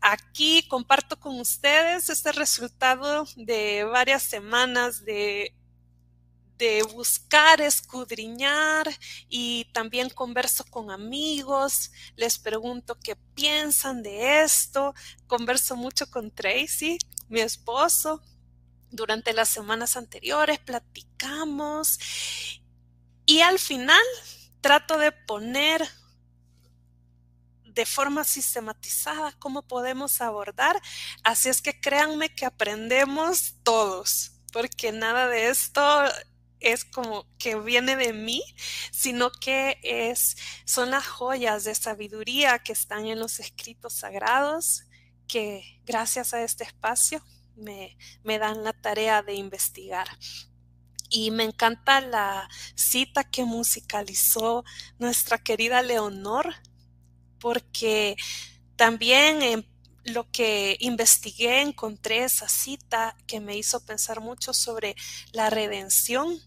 aquí, comparto con ustedes este resultado de varias semanas de de buscar, escudriñar y también converso con amigos, les pregunto qué piensan de esto, converso mucho con Tracy, mi esposo, durante las semanas anteriores platicamos y al final trato de poner de forma sistematizada cómo podemos abordar. Así es que créanme que aprendemos todos, porque nada de esto es como que viene de mí, sino que es, son las joyas de sabiduría que están en los escritos sagrados, que gracias a este espacio me, me dan la tarea de investigar. Y me encanta la cita que musicalizó nuestra querida Leonor, porque también en lo que investigué encontré esa cita que me hizo pensar mucho sobre la redención,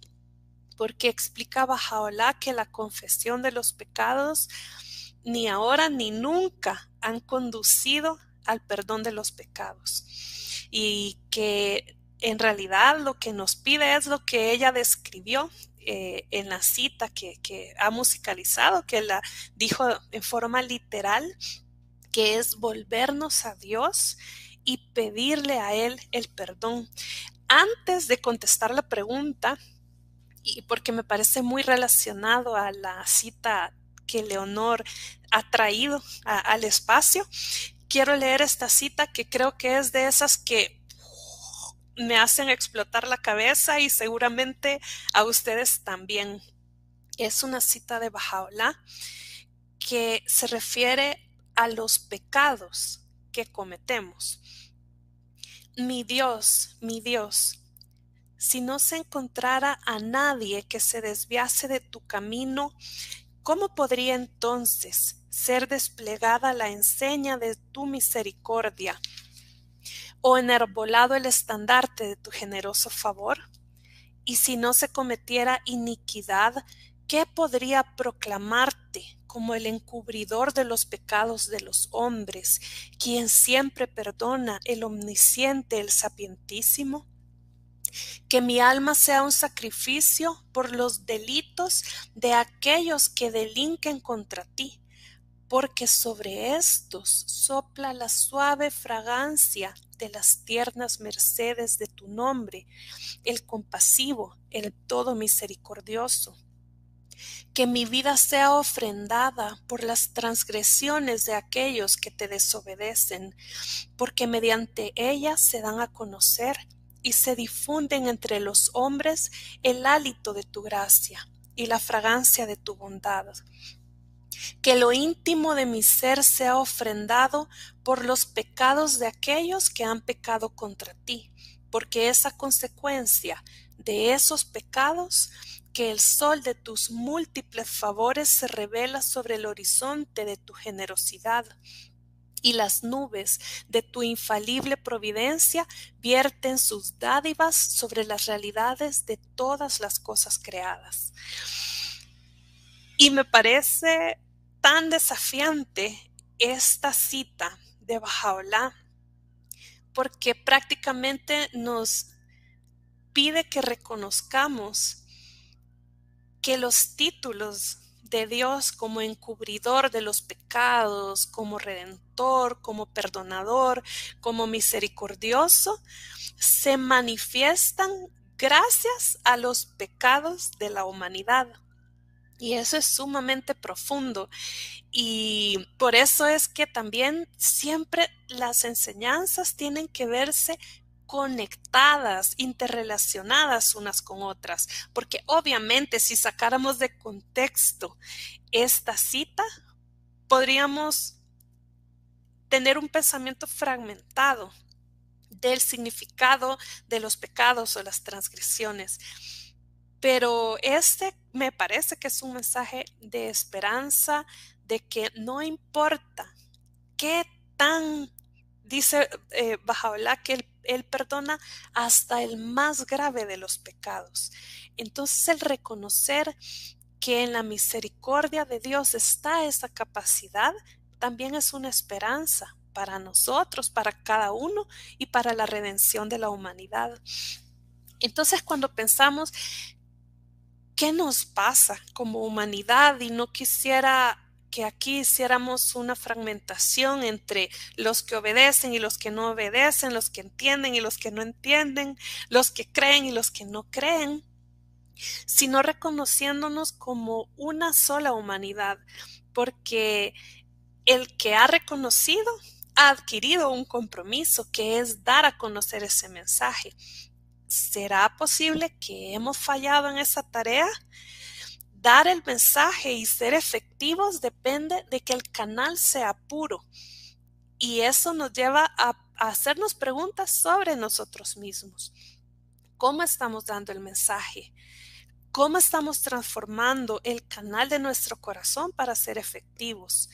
porque explica Bajaola que la confesión de los pecados ni ahora ni nunca han conducido al perdón de los pecados. Y que en realidad lo que nos pide es lo que ella describió eh, en la cita que, ha musicalizado, que la dijo en forma literal que es volvernos a Dios y pedirle a Él el perdón. Antes de contestar la pregunta, y porque me parece muy relacionado a la cita que Leonor ha traído al espacio, quiero leer esta cita que creo que es de esas que me hacen explotar la cabeza y seguramente a ustedes también. Es una cita de Bajaola que se refiere a los pecados que cometemos. Mi Dios, mi Dios, si no se encontrara a nadie que se desviase de tu camino, ¿cómo podría entonces ser desplegada la enseña de tu misericordia o enarbolado el estandarte de tu generoso favor? Y si no se cometiera iniquidad, ¿qué podría proclamarte como el encubridor de los pecados de los hombres, quien siempre perdona, el omnisciente, el sapientísimo? Que mi alma sea un sacrificio por los delitos de aquellos que delinquen contra ti, porque sobre estos sopla la suave fragancia las tiernas mercedes de tu nombre, el compasivo, el todo misericordioso que mi vida sea ofrendada por las transgresiones de aquellos que te desobedecen, porque mediante ellas se dan a conocer y se difunden entre los hombres el hálito de tu gracia y la fragancia de tu bondad. Que lo íntimo de mi ser sea ofrendado por los pecados de aquellos que han pecado contra ti, porque esa consecuencia de esos pecados que el sol de tus múltiples favores se revela sobre el horizonte de tu generosidad y las nubes de tu infalible providencia vierten sus dádivas sobre las realidades de todas las cosas creadas. Y me parece tan desafiante esta cita de Bajaola porque prácticamente nos pide que reconozcamos que los títulos de Dios como encubridor de los pecados, como redentor, como perdonador, como misericordioso, se manifiestan gracias a los pecados de la humanidad. Y eso es sumamente profundo. Y por eso es que también siempre las enseñanzas tienen que verse conectadas, interrelacionadas unas con otras, porque obviamente si sacáramos de contexto esta cita, podríamos tener un pensamiento fragmentado del significado de los pecados o las transgresiones. Pero este me parece que es un mensaje de esperanza, de que no importa qué tan, dice eh, que él, él perdona hasta el más grave de los pecados. Entonces el reconocer que en la misericordia de Dios está esa capacidad, también es una esperanza para nosotros, para cada uno y para la redención de la humanidad. Entonces cuando pensamos, ¿qué nos pasa como humanidad? Y no quisiera que aquí hiciéramos una fragmentación entre los que obedecen y los que no obedecen, los que entienden y los que no entienden, los que creen y los que no creen, sino reconociéndonos como una sola humanidad, porque el que ha reconocido ha adquirido un compromiso que es dar a conocer ese mensaje. ¿Será posible que hemos fallado en esa tarea? Dar el mensaje y ser efectivos depende de que el canal sea puro. Y eso nos lleva a, hacernos preguntas sobre nosotros mismos. ¿Cómo estamos dando el mensaje? ¿Cómo estamos transformando el canal de nuestro corazón para ser efectivos?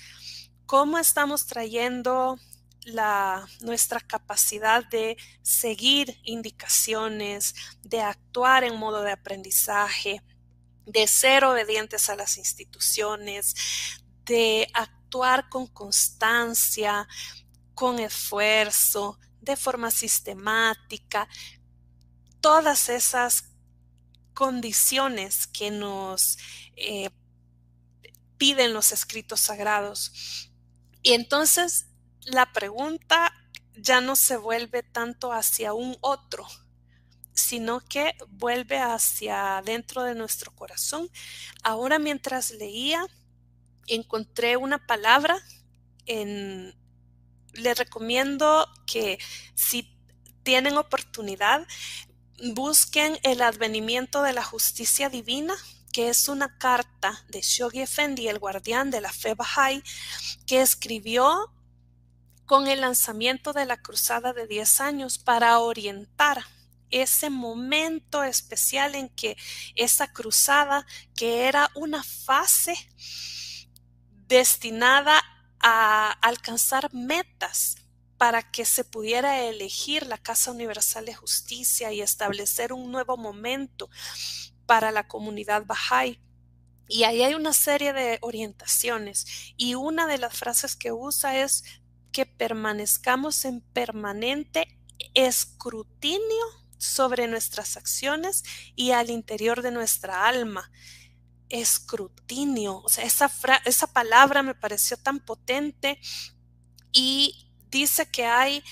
¿Cómo estamos trayendo la, nuestra capacidad de seguir indicaciones, de actuar en modo de aprendizaje, de ser obedientes a las instituciones, de actuar con constancia, con esfuerzo, de forma sistemática, todas esas condiciones que nos eh, piden los escritos sagrados. Y entonces la pregunta ya no se vuelve tanto hacia un otro, sino que vuelve hacia dentro de nuestro corazón. Ahora mientras leía, encontré una palabra en... Le recomiendo que si tienen oportunidad, busquen el advenimiento de la justicia divina, que es una carta de Shoghi Effendi, el guardián de la fe Bahá'í, que escribió con el lanzamiento de la cruzada de 10 años para orientar ese momento especial en que esa cruzada, que era una fase destinada a alcanzar metas para que se pudiera elegir la Casa Universal de Justicia y establecer un nuevo momento para la comunidad Bahá'í. Y ahí hay una serie de orientaciones y una de las frases que usa es que permanezcamos en permanente escrutinio sobre nuestras acciones y al interior de nuestra alma. Escrutinio, o sea, esa, esa palabra me pareció tan potente y dice que hay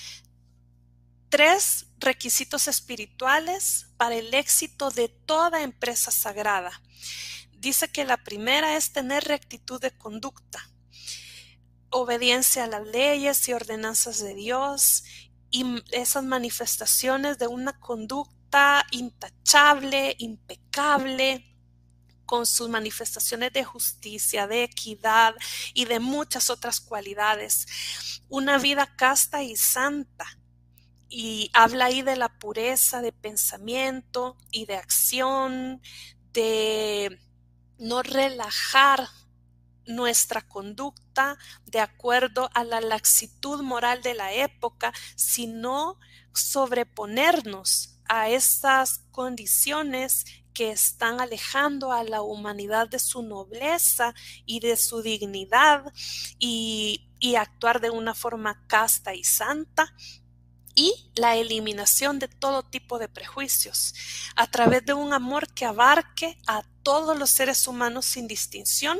tres requisitos espirituales para el éxito de toda empresa sagrada. Dice que la primera es tener rectitud de conducta obediencia a las leyes y ordenanzas de Dios y esas manifestaciones de una conducta intachable, impecable, con sus manifestaciones de justicia, de equidad y de muchas otras cualidades. Una vida casta y santa. Y habla ahí de la pureza de pensamiento y de acción, de no relajar nuestra conducta de acuerdo a la laxitud moral de la época, sino sobreponernos a estas condiciones que están alejando a la humanidad de su nobleza y de su dignidad y, y actuar de una forma casta y santa y la eliminación de todo tipo de prejuicios. A través de un amor que abarque a todos los seres humanos sin distinción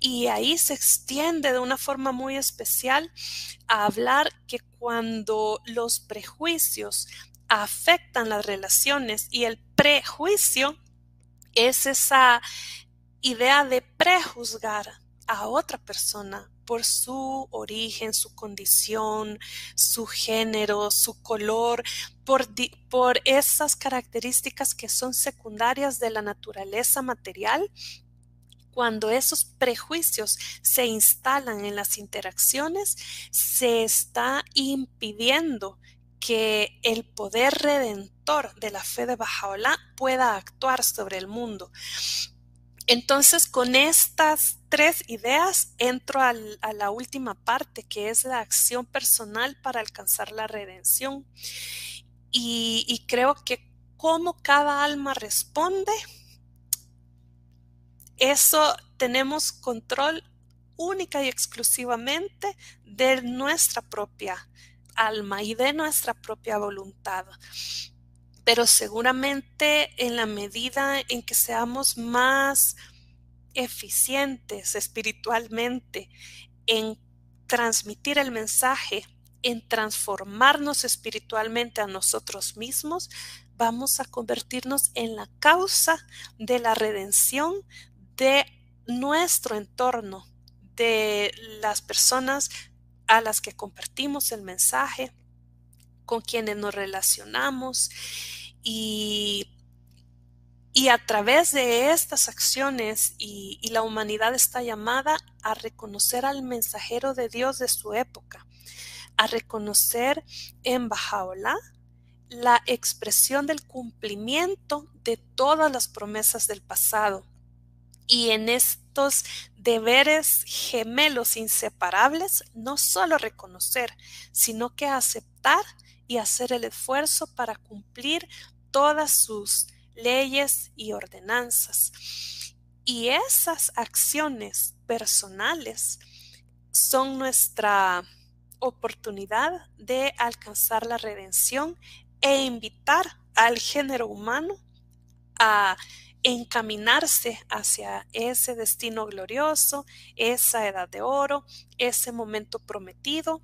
y ahí se extiende de una forma muy especial a hablar que cuando los prejuicios afectan las relaciones y el prejuicio es esa idea de prejuzgar a otra persona por su origen, su condición, su género, su color, por, por esas características que son secundarias de la naturaleza material cuando esos prejuicios se instalan en las interacciones, se está impidiendo que el poder redentor de la fe de Bajaola pueda actuar sobre el mundo. Entonces, con estas tres ideas, entro a la última parte, que es la acción personal para alcanzar la redención. Y, y creo que cómo cada alma responde eso tenemos control única y exclusivamente de nuestra propia alma y de nuestra propia voluntad. Pero seguramente en la medida en que seamos más eficientes espiritualmente en transmitir el mensaje, en transformarnos espiritualmente a nosotros mismos, vamos a convertirnos en la causa de la redención de nuestro entorno, de las personas a las que compartimos el mensaje, con quienes nos relacionamos y, y a través de estas acciones y, la humanidad está llamada a reconocer al mensajero de Dios de su época, a reconocer en Bajaola la expresión del cumplimiento de todas las promesas del pasado. Y en estos deberes gemelos inseparables, no solo reconocer, sino que aceptar y hacer el esfuerzo para cumplir todas sus leyes y ordenanzas. Y esas acciones personales son nuestra oportunidad de alcanzar la redención e invitar al género humano a encaminarse hacia ese destino glorioso, esa edad de oro, ese momento prometido.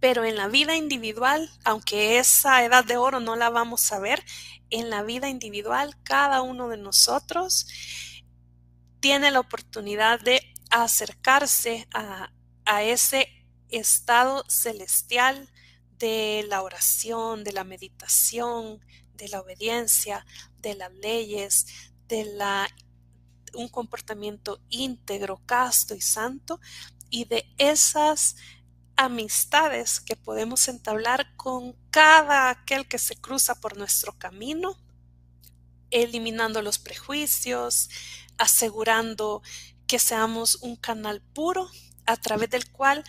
Pero en la vida individual, aunque esa edad de oro no la vamos a ver, en la vida individual cada uno de nosotros tiene la oportunidad de acercarse a, a ese estado celestial de la oración, de la meditación, de la obediencia, de las leyes, de la, un comportamiento íntegro, casto y santo, y de esas amistades que podemos entablar con cada aquel que se cruza por nuestro camino, eliminando los prejuicios, asegurando que seamos un canal puro a través del cual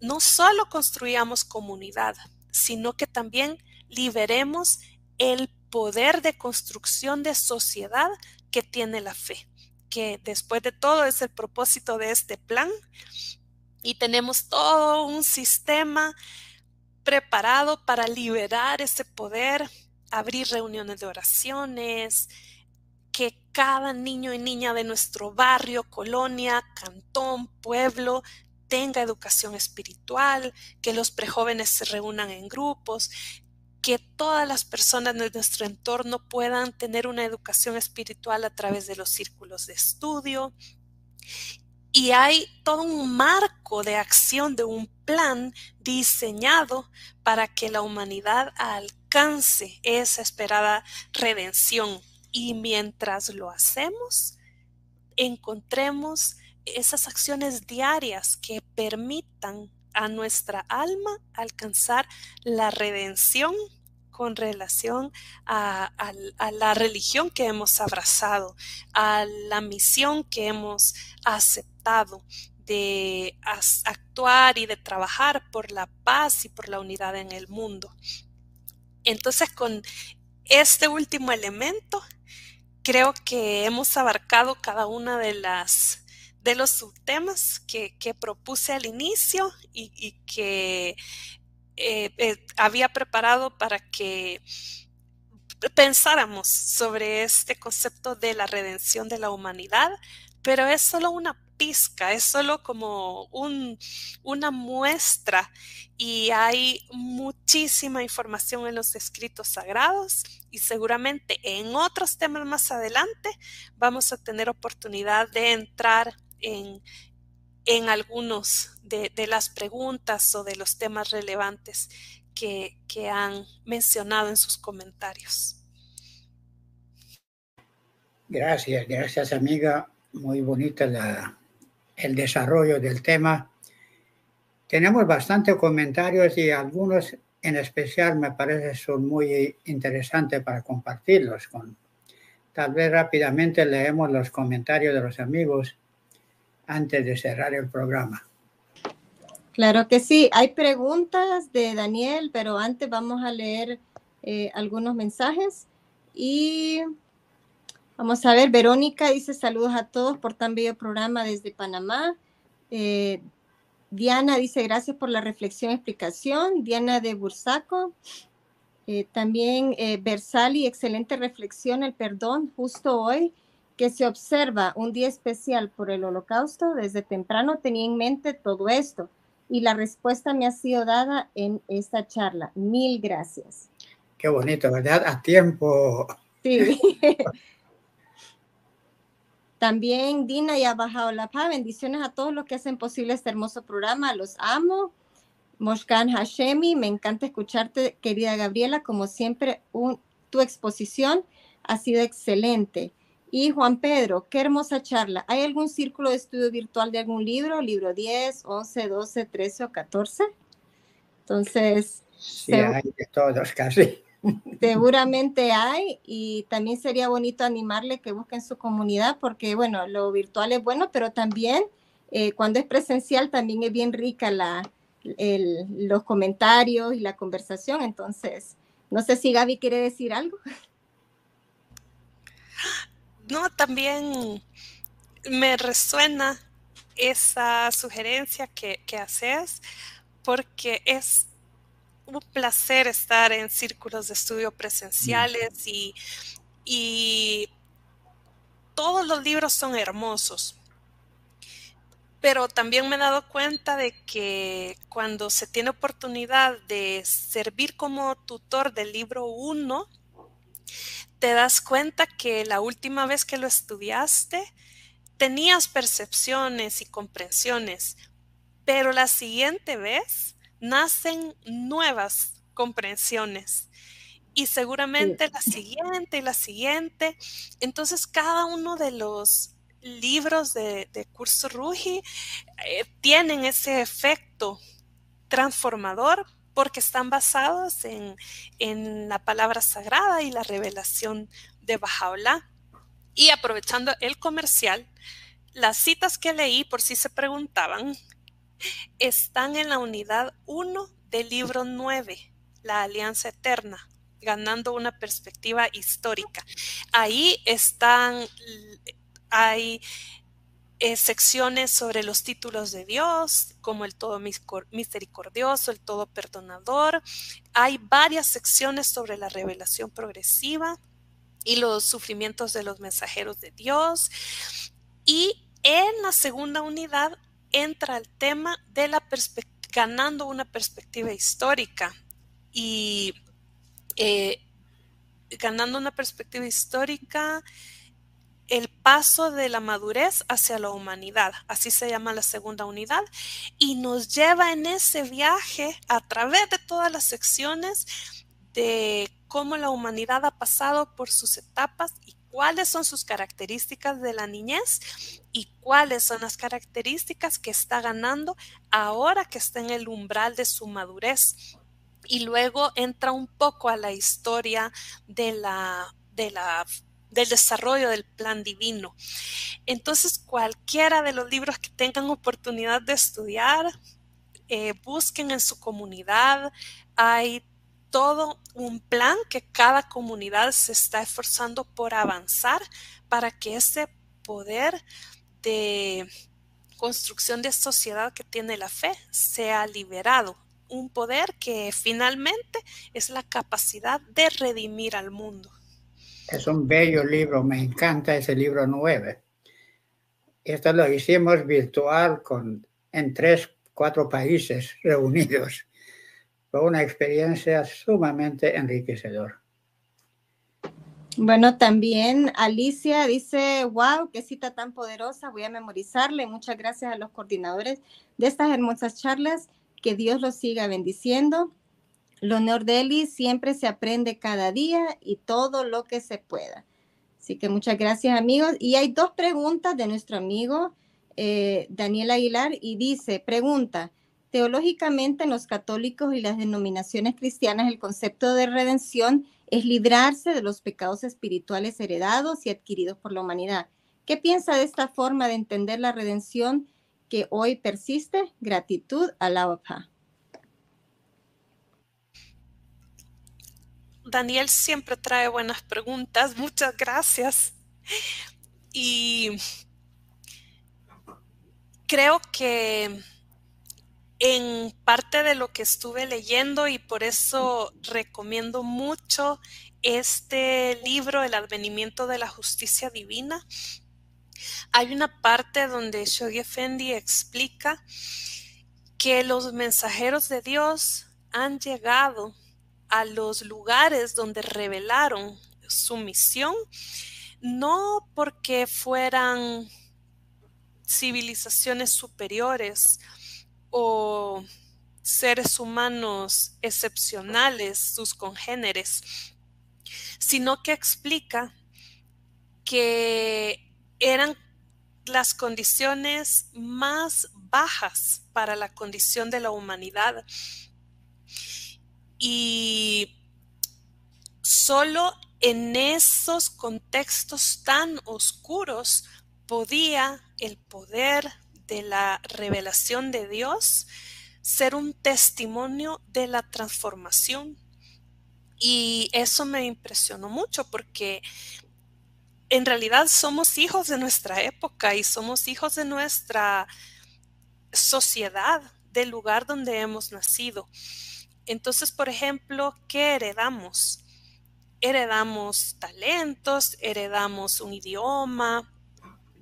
no solo construyamos comunidad, sino que también liberemos el poder de construcción de sociedad que tiene la fe, que después de todo es el propósito de este plan y tenemos todo un sistema preparado para liberar ese poder, abrir reuniones de oraciones, que cada niño y niña de nuestro barrio, colonia, cantón, pueblo tenga educación espiritual, que los prejóvenes se reúnan en grupos, que todas las personas de nuestro entorno puedan tener una educación espiritual a través de los círculos de estudio. Y hay todo un marco de acción, de un plan diseñado para que la humanidad alcance esa esperada redención. Y mientras lo hacemos, encontremos esas acciones diarias que permitan a nuestra alma alcanzar la redención con relación a, la religión que hemos abrazado, a la misión que hemos aceptado de actuar y de trabajar por la paz y por la unidad en el mundo. Entonces, con este último elemento, creo que hemos abarcado cada una de las de los subtemas que, propuse al inicio y, que eh, eh, había preparado para que pensáramos sobre este concepto de la redención de la humanidad, pero es solo una pizca, es solo como un, una muestra y hay muchísima información en los escritos sagrados y seguramente en otros temas más adelante vamos a tener oportunidad de entrar en en algunos de, las preguntas o de los temas relevantes que, han mencionado en sus comentarios. Gracias, gracias amiga. Muy bonita el desarrollo del tema. Tenemos bastantes comentarios y algunos en especial me parece son muy interesantes para compartirlos con. Tal vez rápidamente leemos los comentarios de los amigos antes de cerrar el programa. Claro que sí, hay preguntas de Daniel, pero antes vamos a leer eh, algunos mensajes. Y vamos a ver, Verónica dice saludos a todos por tan bello programa desde Panamá. Eh, Diana dice gracias por la reflexión y explicación. Diana de Bursaco. Eh, también eh, Bersali, excelente reflexión, el perdón, justo hoy que se observa un día especial por el holocausto, desde temprano tenía en mente todo esto y la respuesta me ha sido dada en esta charla. Mil gracias. Qué bonito, ¿verdad? A tiempo. Sí. También Dina ya ha bajado la paz. Bendiciones a todos los que hacen posible este hermoso programa. Los amo. Moshkan Hashemi, me encanta escucharte, querida Gabriela. Como siempre, tu exposición ha sido excelente. Y Juan Pedro, qué hermosa charla. ¿Hay algún círculo de estudio virtual de algún libro? ¿Libro 10, 11, 12, 13 o 14? Entonces... Sí, hay de todos casi. Seguramente hay y también sería bonito animarle que busquen su comunidad porque, bueno, lo virtual es bueno, pero también eh, cuando es presencial también es bien rica la, los comentarios y la conversación. Entonces, no sé si Gaby quiere decir algo. No, también me resuena esa sugerencia que, que haces porque es un placer estar en círculos de estudio presenciales y, y todos los libros son hermosos. Pero también me he dado cuenta de que cuando se tiene oportunidad de servir como tutor del libro 1, te das cuenta que la última vez que lo estudiaste tenías percepciones y comprensiones, pero la siguiente vez nacen nuevas comprensiones y seguramente la siguiente y la siguiente. Entonces, cada uno de los libros de, curso Rugi eh, tienen ese efecto transformador porque están basados en, en, la palabra sagrada y la revelación de Bajaola. Y aprovechando el comercial, las citas que leí, por si se preguntaban, están en la unidad 1 del libro 9, La Alianza Eterna, ganando una perspectiva histórica. Ahí están, hay eh, secciones sobre los títulos de Dios, como el todo misericordioso, el todo perdonador. Hay varias secciones sobre la revelación progresiva y los sufrimientos de los mensajeros de Dios. Y en la segunda unidad entra el tema de la ganando una perspectiva histórica y eh, ganando una perspectiva histórica el paso de la madurez hacia la humanidad, así se llama la segunda unidad, y nos lleva en ese viaje a través de todas las secciones de cómo la humanidad ha pasado por sus etapas y cuáles son sus características de la niñez y cuáles son las características que está ganando ahora que está en el umbral de su madurez. Y luego entra un poco a la historia de la, de la del desarrollo del plan divino. Entonces, cualquiera de los libros que tengan oportunidad de estudiar, eh, busquen en su comunidad. Hay todo un plan que cada comunidad se está esforzando por avanzar para que ese poder de construcción de sociedad que tiene la fe sea liberado. Un poder que finalmente es la capacidad de redimir al mundo. Es un bello libro, me encanta ese libro 9. Esto lo hicimos virtual con, en tres, cuatro países reunidos. Fue una experiencia sumamente enriquecedora. Bueno, también Alicia dice, wow, qué cita tan poderosa, voy a memorizarle. Muchas gracias a los coordinadores de estas hermosas charlas. Que Dios los siga bendiciendo. Leonor Deli, siempre se aprende cada día y todo lo que se pueda. Así que muchas gracias amigos. Y hay dos preguntas de nuestro amigo eh, Daniel Aguilar y dice, pregunta, teológicamente en los católicos y las denominaciones cristianas el concepto de redención es librarse de los pecados espirituales heredados y adquiridos por la humanidad. ¿Qué piensa de esta forma de entender la redención que hoy persiste? Gratitud a la OPA. Daniel siempre trae buenas preguntas. Muchas gracias. Y creo que en parte de lo que estuve leyendo y por eso recomiendo mucho este libro, El advenimiento de la justicia divina. Hay una parte donde Shoghi Effendi explica que los mensajeros de Dios han llegado a los lugares donde revelaron su misión, no porque fueran civilizaciones superiores o seres humanos excepcionales, sus congéneres, sino que explica que eran las condiciones más bajas para la condición de la humanidad. Y solo en esos contextos tan oscuros podía el poder de la revelación de Dios ser un testimonio de la transformación. Y eso me impresionó mucho porque en realidad somos hijos de nuestra época y somos hijos de nuestra sociedad, del lugar donde hemos nacido. Entonces, por ejemplo, ¿qué heredamos? Heredamos talentos, heredamos un idioma,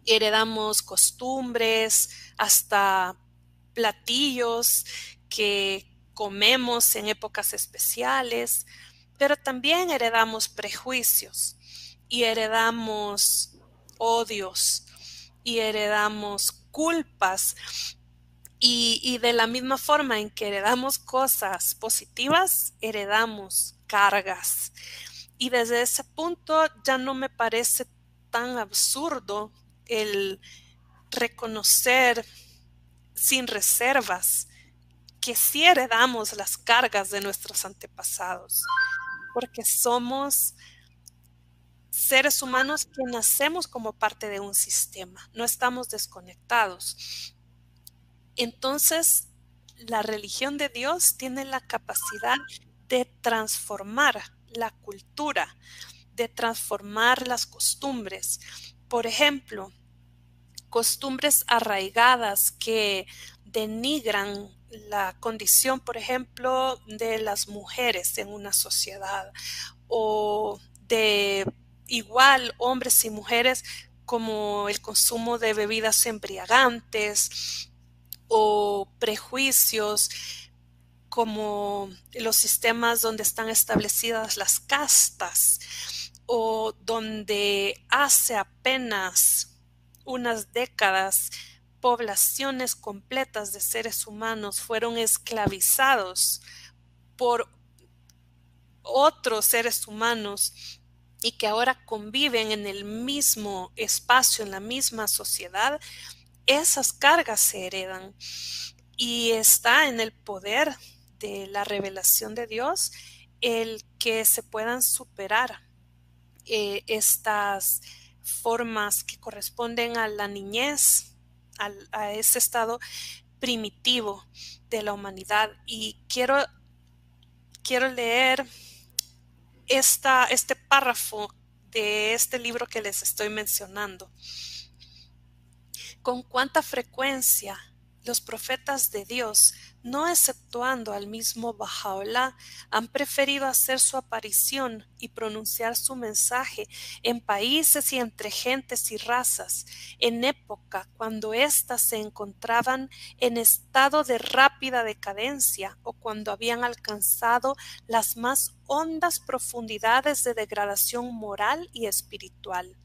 heredamos costumbres, hasta platillos que comemos en épocas especiales, pero también heredamos prejuicios y heredamos odios y heredamos culpas. Y, de la misma forma en que heredamos cosas positivas, heredamos cargas. Y desde ese punto ya no me parece tan absurdo el reconocer sin reservas que sí heredamos las cargas de nuestros antepasados, porque somos seres humanos que nacemos como parte de un sistema, no estamos desconectados. Entonces, la religión de Dios tiene la capacidad de transformar la cultura, de transformar las costumbres, por ejemplo, costumbres arraigadas que denigran la condición, por ejemplo, de las mujeres en una sociedad o de igual hombres y mujeres como el consumo de bebidas embriagantes o prejuicios como los sistemas donde están establecidas las castas o donde hace apenas unas décadas poblaciones completas de seres humanos fueron esclavizados por otros seres humanos y que ahora conviven en el mismo espacio, en la misma sociedad, esas cargas se heredan y está en el poder de la revelación de Dios el que se puedan superar eh, estas formas que corresponden a la niñez, a, ese estado primitivo de la humanidad. Y quiero, quiero leer esta, este párrafo de este libro que les estoy mencionando. Con cuánta frecuencia los profetas de Dios no exceptuando al mismo Bajaola, han preferido hacer su aparición y pronunciar su mensaje en países y entre gentes y razas, en época cuando éstas se encontraban en estado de rápida decadencia o cuando habían alcanzado las más hondas profundidades de degradación moral y espiritual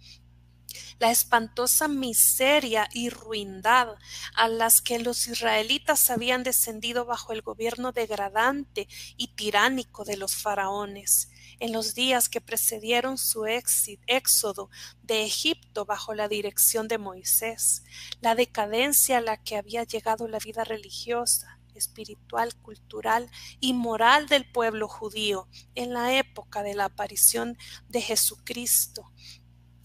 la espantosa miseria y ruindad a las que los israelitas habían descendido bajo el gobierno degradante y tiránico de los faraones en los días que precedieron su éxodo de Egipto bajo la dirección de Moisés, la decadencia a la que había llegado la vida religiosa, espiritual, cultural y moral del pueblo judío en la época de la aparición de Jesucristo,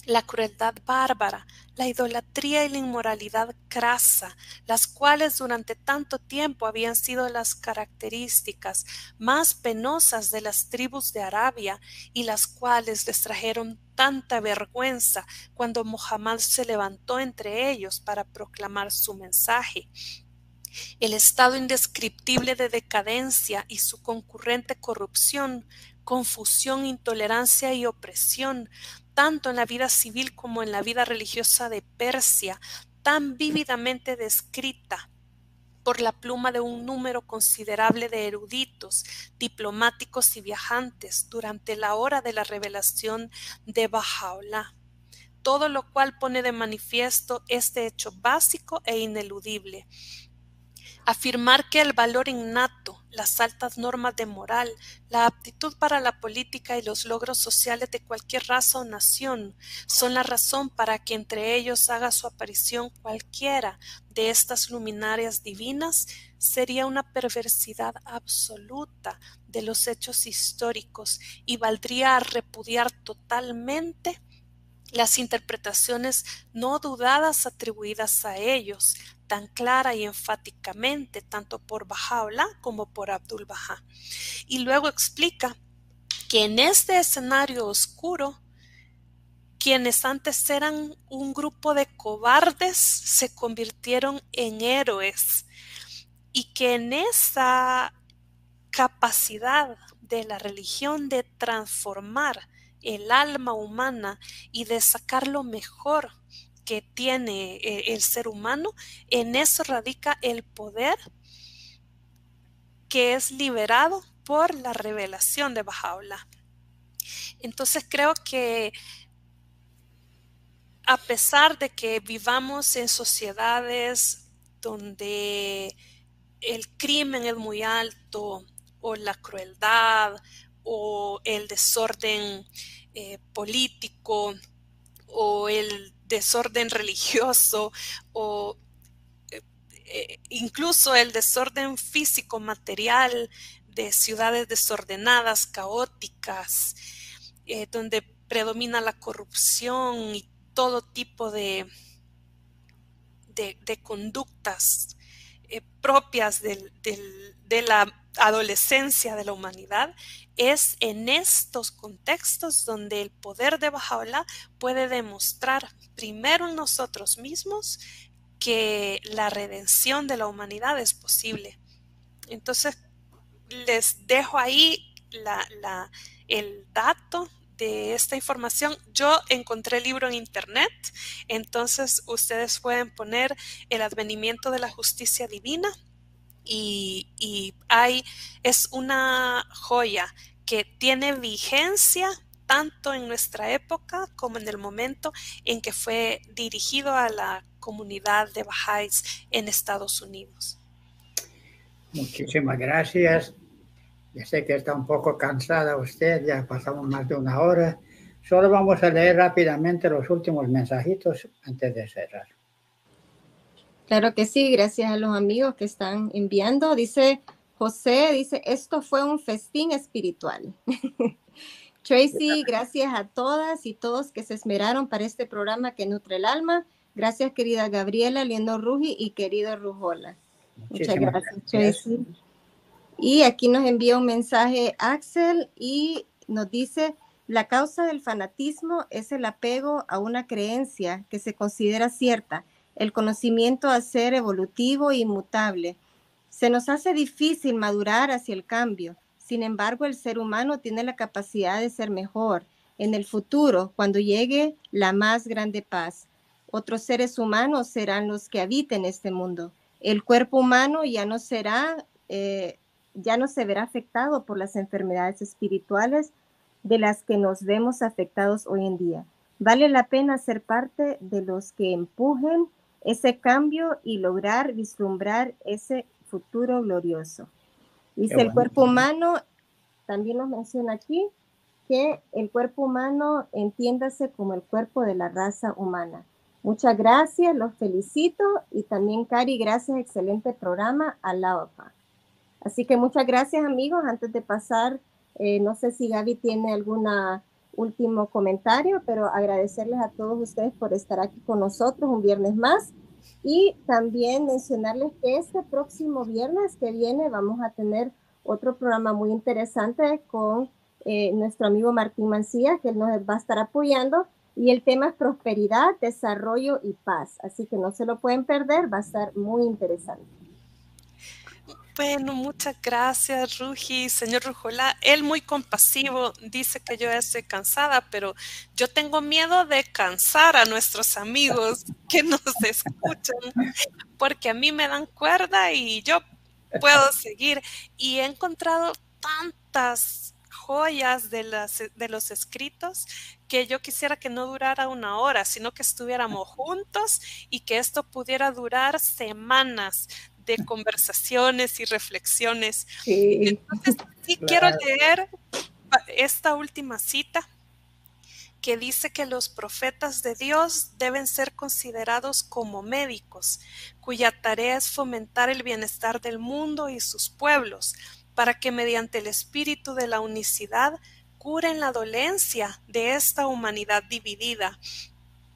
la crueldad bárbara, la idolatría y la inmoralidad crasa, las cuales durante tanto tiempo habían sido las características más penosas de las tribus de Arabia y las cuales les trajeron tanta vergüenza cuando Mohammed se levantó entre ellos para proclamar su mensaje. El estado indescriptible de decadencia y su concurrente corrupción, confusión, intolerancia y opresión tanto en la vida civil como en la vida religiosa de Persia, tan vívidamente descrita por la pluma de un número considerable de eruditos, diplomáticos y viajantes durante la hora de la revelación de Bajaola, todo lo cual pone de manifiesto este hecho básico e ineludible, Afirmar que el valor innato, las altas normas de moral, la aptitud para la política y los logros sociales de cualquier raza o nación son la razón para que entre ellos haga su aparición cualquiera de estas luminarias divinas sería una perversidad absoluta de los hechos históricos y valdría a repudiar totalmente las interpretaciones no dudadas atribuidas a ellos, tan clara y enfáticamente tanto por Bajaola como por Abdul Baha. Y luego explica que en este escenario oscuro, quienes antes eran un grupo de cobardes se convirtieron en héroes y que en esa capacidad de la religión de transformar el alma humana y de sacar lo mejor que tiene eh, el ser humano, en eso radica el poder que es liberado por la revelación de Bajaola. Entonces creo que a pesar de que vivamos en sociedades donde el crimen es muy alto o la crueldad o el desorden eh, político o el desorden religioso o eh, eh, incluso el desorden físico material de ciudades desordenadas, caóticas, eh, donde predomina la corrupción y todo tipo de, de, conductas propias de la adolescencia de la humanidad, es en estos contextos donde el poder de Bajaola puede demostrar primero en nosotros mismos que la redención de la humanidad es posible. Entonces, les dejo ahí el dato de esta información. Yo encontré el libro en internet, entonces ustedes pueden poner el advenimiento de la justicia divina y, hay, es una joya que tiene vigencia tanto en nuestra época como en el momento en que fue dirigido a la comunidad de Bahá'ís en Estados Unidos. Muchísimas gracias. Ya sé que está un poco cansada usted, ya pasamos más de una hora. Solo vamos a leer rápidamente los últimos mensajitos antes de cerrar. Claro que sí, gracias a los amigos que están enviando. Dice José, dice, esto fue un festín espiritual. Tracy, gracias a todas y todos que se esmeraron para este programa que nutre el alma. Gracias, querida Gabriela, Liendo Ruji y querido Rujola. Muchas gracias, Tracy. Y aquí nos envía un mensaje Axel y nos dice, la causa del fanatismo es el apego a una creencia que se considera cierta el conocimiento a ser evolutivo e inmutable. Se nos hace difícil madurar hacia el cambio. Sin embargo, el ser humano tiene la capacidad de ser mejor en el futuro, cuando llegue la más grande paz. Otros seres humanos serán los que habiten este mundo. El cuerpo humano ya no será, eh, ya no se verá afectado por las enfermedades espirituales de las que nos vemos afectados hoy en día. Vale la pena ser parte de los que empujen ese cambio y lograr vislumbrar ese futuro glorioso. Dice el cuerpo humano, también nos menciona aquí, que el cuerpo humano entiéndase como el cuerpo de la raza humana. Muchas gracias, los felicito y también Cari, gracias, excelente programa a la OPA. Así que muchas gracias amigos, antes de pasar, eh, no sé si Gaby tiene algún último comentario, pero agradecerles a todos ustedes por estar aquí con nosotros un viernes más y también mencionarles que este próximo viernes que viene vamos a tener otro programa muy interesante con eh, nuestro amigo Martín Mancía, que nos va a estar apoyando. Y el tema es prosperidad, desarrollo y paz. Así que no se lo pueden perder, va a estar muy interesante. Bueno, muchas gracias, Rugi. Señor Rujola, él muy compasivo dice que yo estoy cansada, pero yo tengo miedo de cansar a nuestros amigos que nos escuchan, porque a mí me dan cuerda y yo puedo seguir. Y he encontrado tantas joyas de, las, de los escritos que yo quisiera que no durara una hora, sino que estuviéramos juntos y que esto pudiera durar semanas de conversaciones y reflexiones. Entonces, sí quiero leer esta última cita que dice que los profetas de Dios deben ser considerados como médicos, cuya tarea es fomentar el bienestar del mundo y sus pueblos, para que mediante el espíritu de la unicidad curen la dolencia de esta humanidad dividida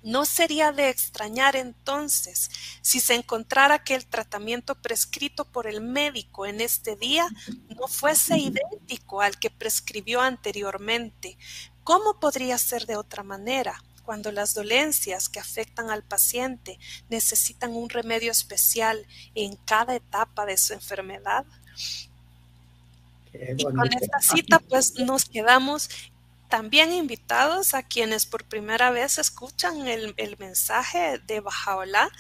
no sería de extrañar entonces si se encontrara que el tratamiento prescrito por el médico en este día no fuese idéntico al que prescribió anteriormente. ¿Cómo podría ser de otra manera? cuando las dolencias que afectan al paciente necesitan un remedio especial en cada etapa de su enfermedad. Y con esta cita pues nos quedamos también invitados a quienes por primera vez escuchan el, mensaje de Bajaola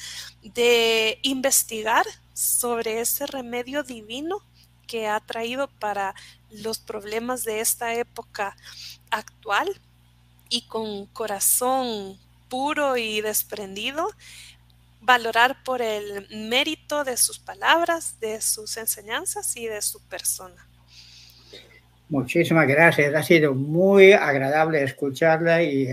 de investigar sobre ese remedio divino que ha traído para los problemas de esta época actual y con corazón puro y desprendido, valorar por el mérito de sus palabras, de sus enseñanzas y de su persona. Muchísimas gracias. Ha sido muy agradable escucharla y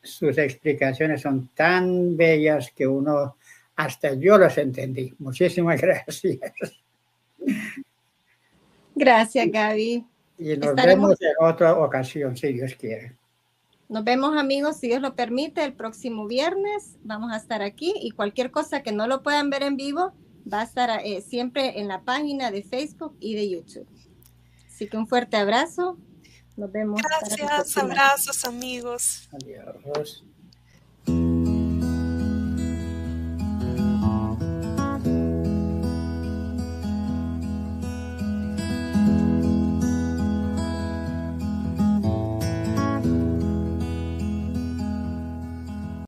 sus explicaciones son tan bellas que uno, hasta yo las entendí. Muchísimas gracias. Gracias, Gaby. Y nos vemos en otra ocasión, si Dios quiere. Nos vemos, amigos, si Dios lo permite, el próximo viernes. Vamos a estar aquí y cualquier cosa que no lo puedan ver en vivo va a estar eh, siempre en la página de Facebook y de YouTube. Así que un fuerte abrazo. Nos vemos. Gracias, abrazos amigos. Adiós.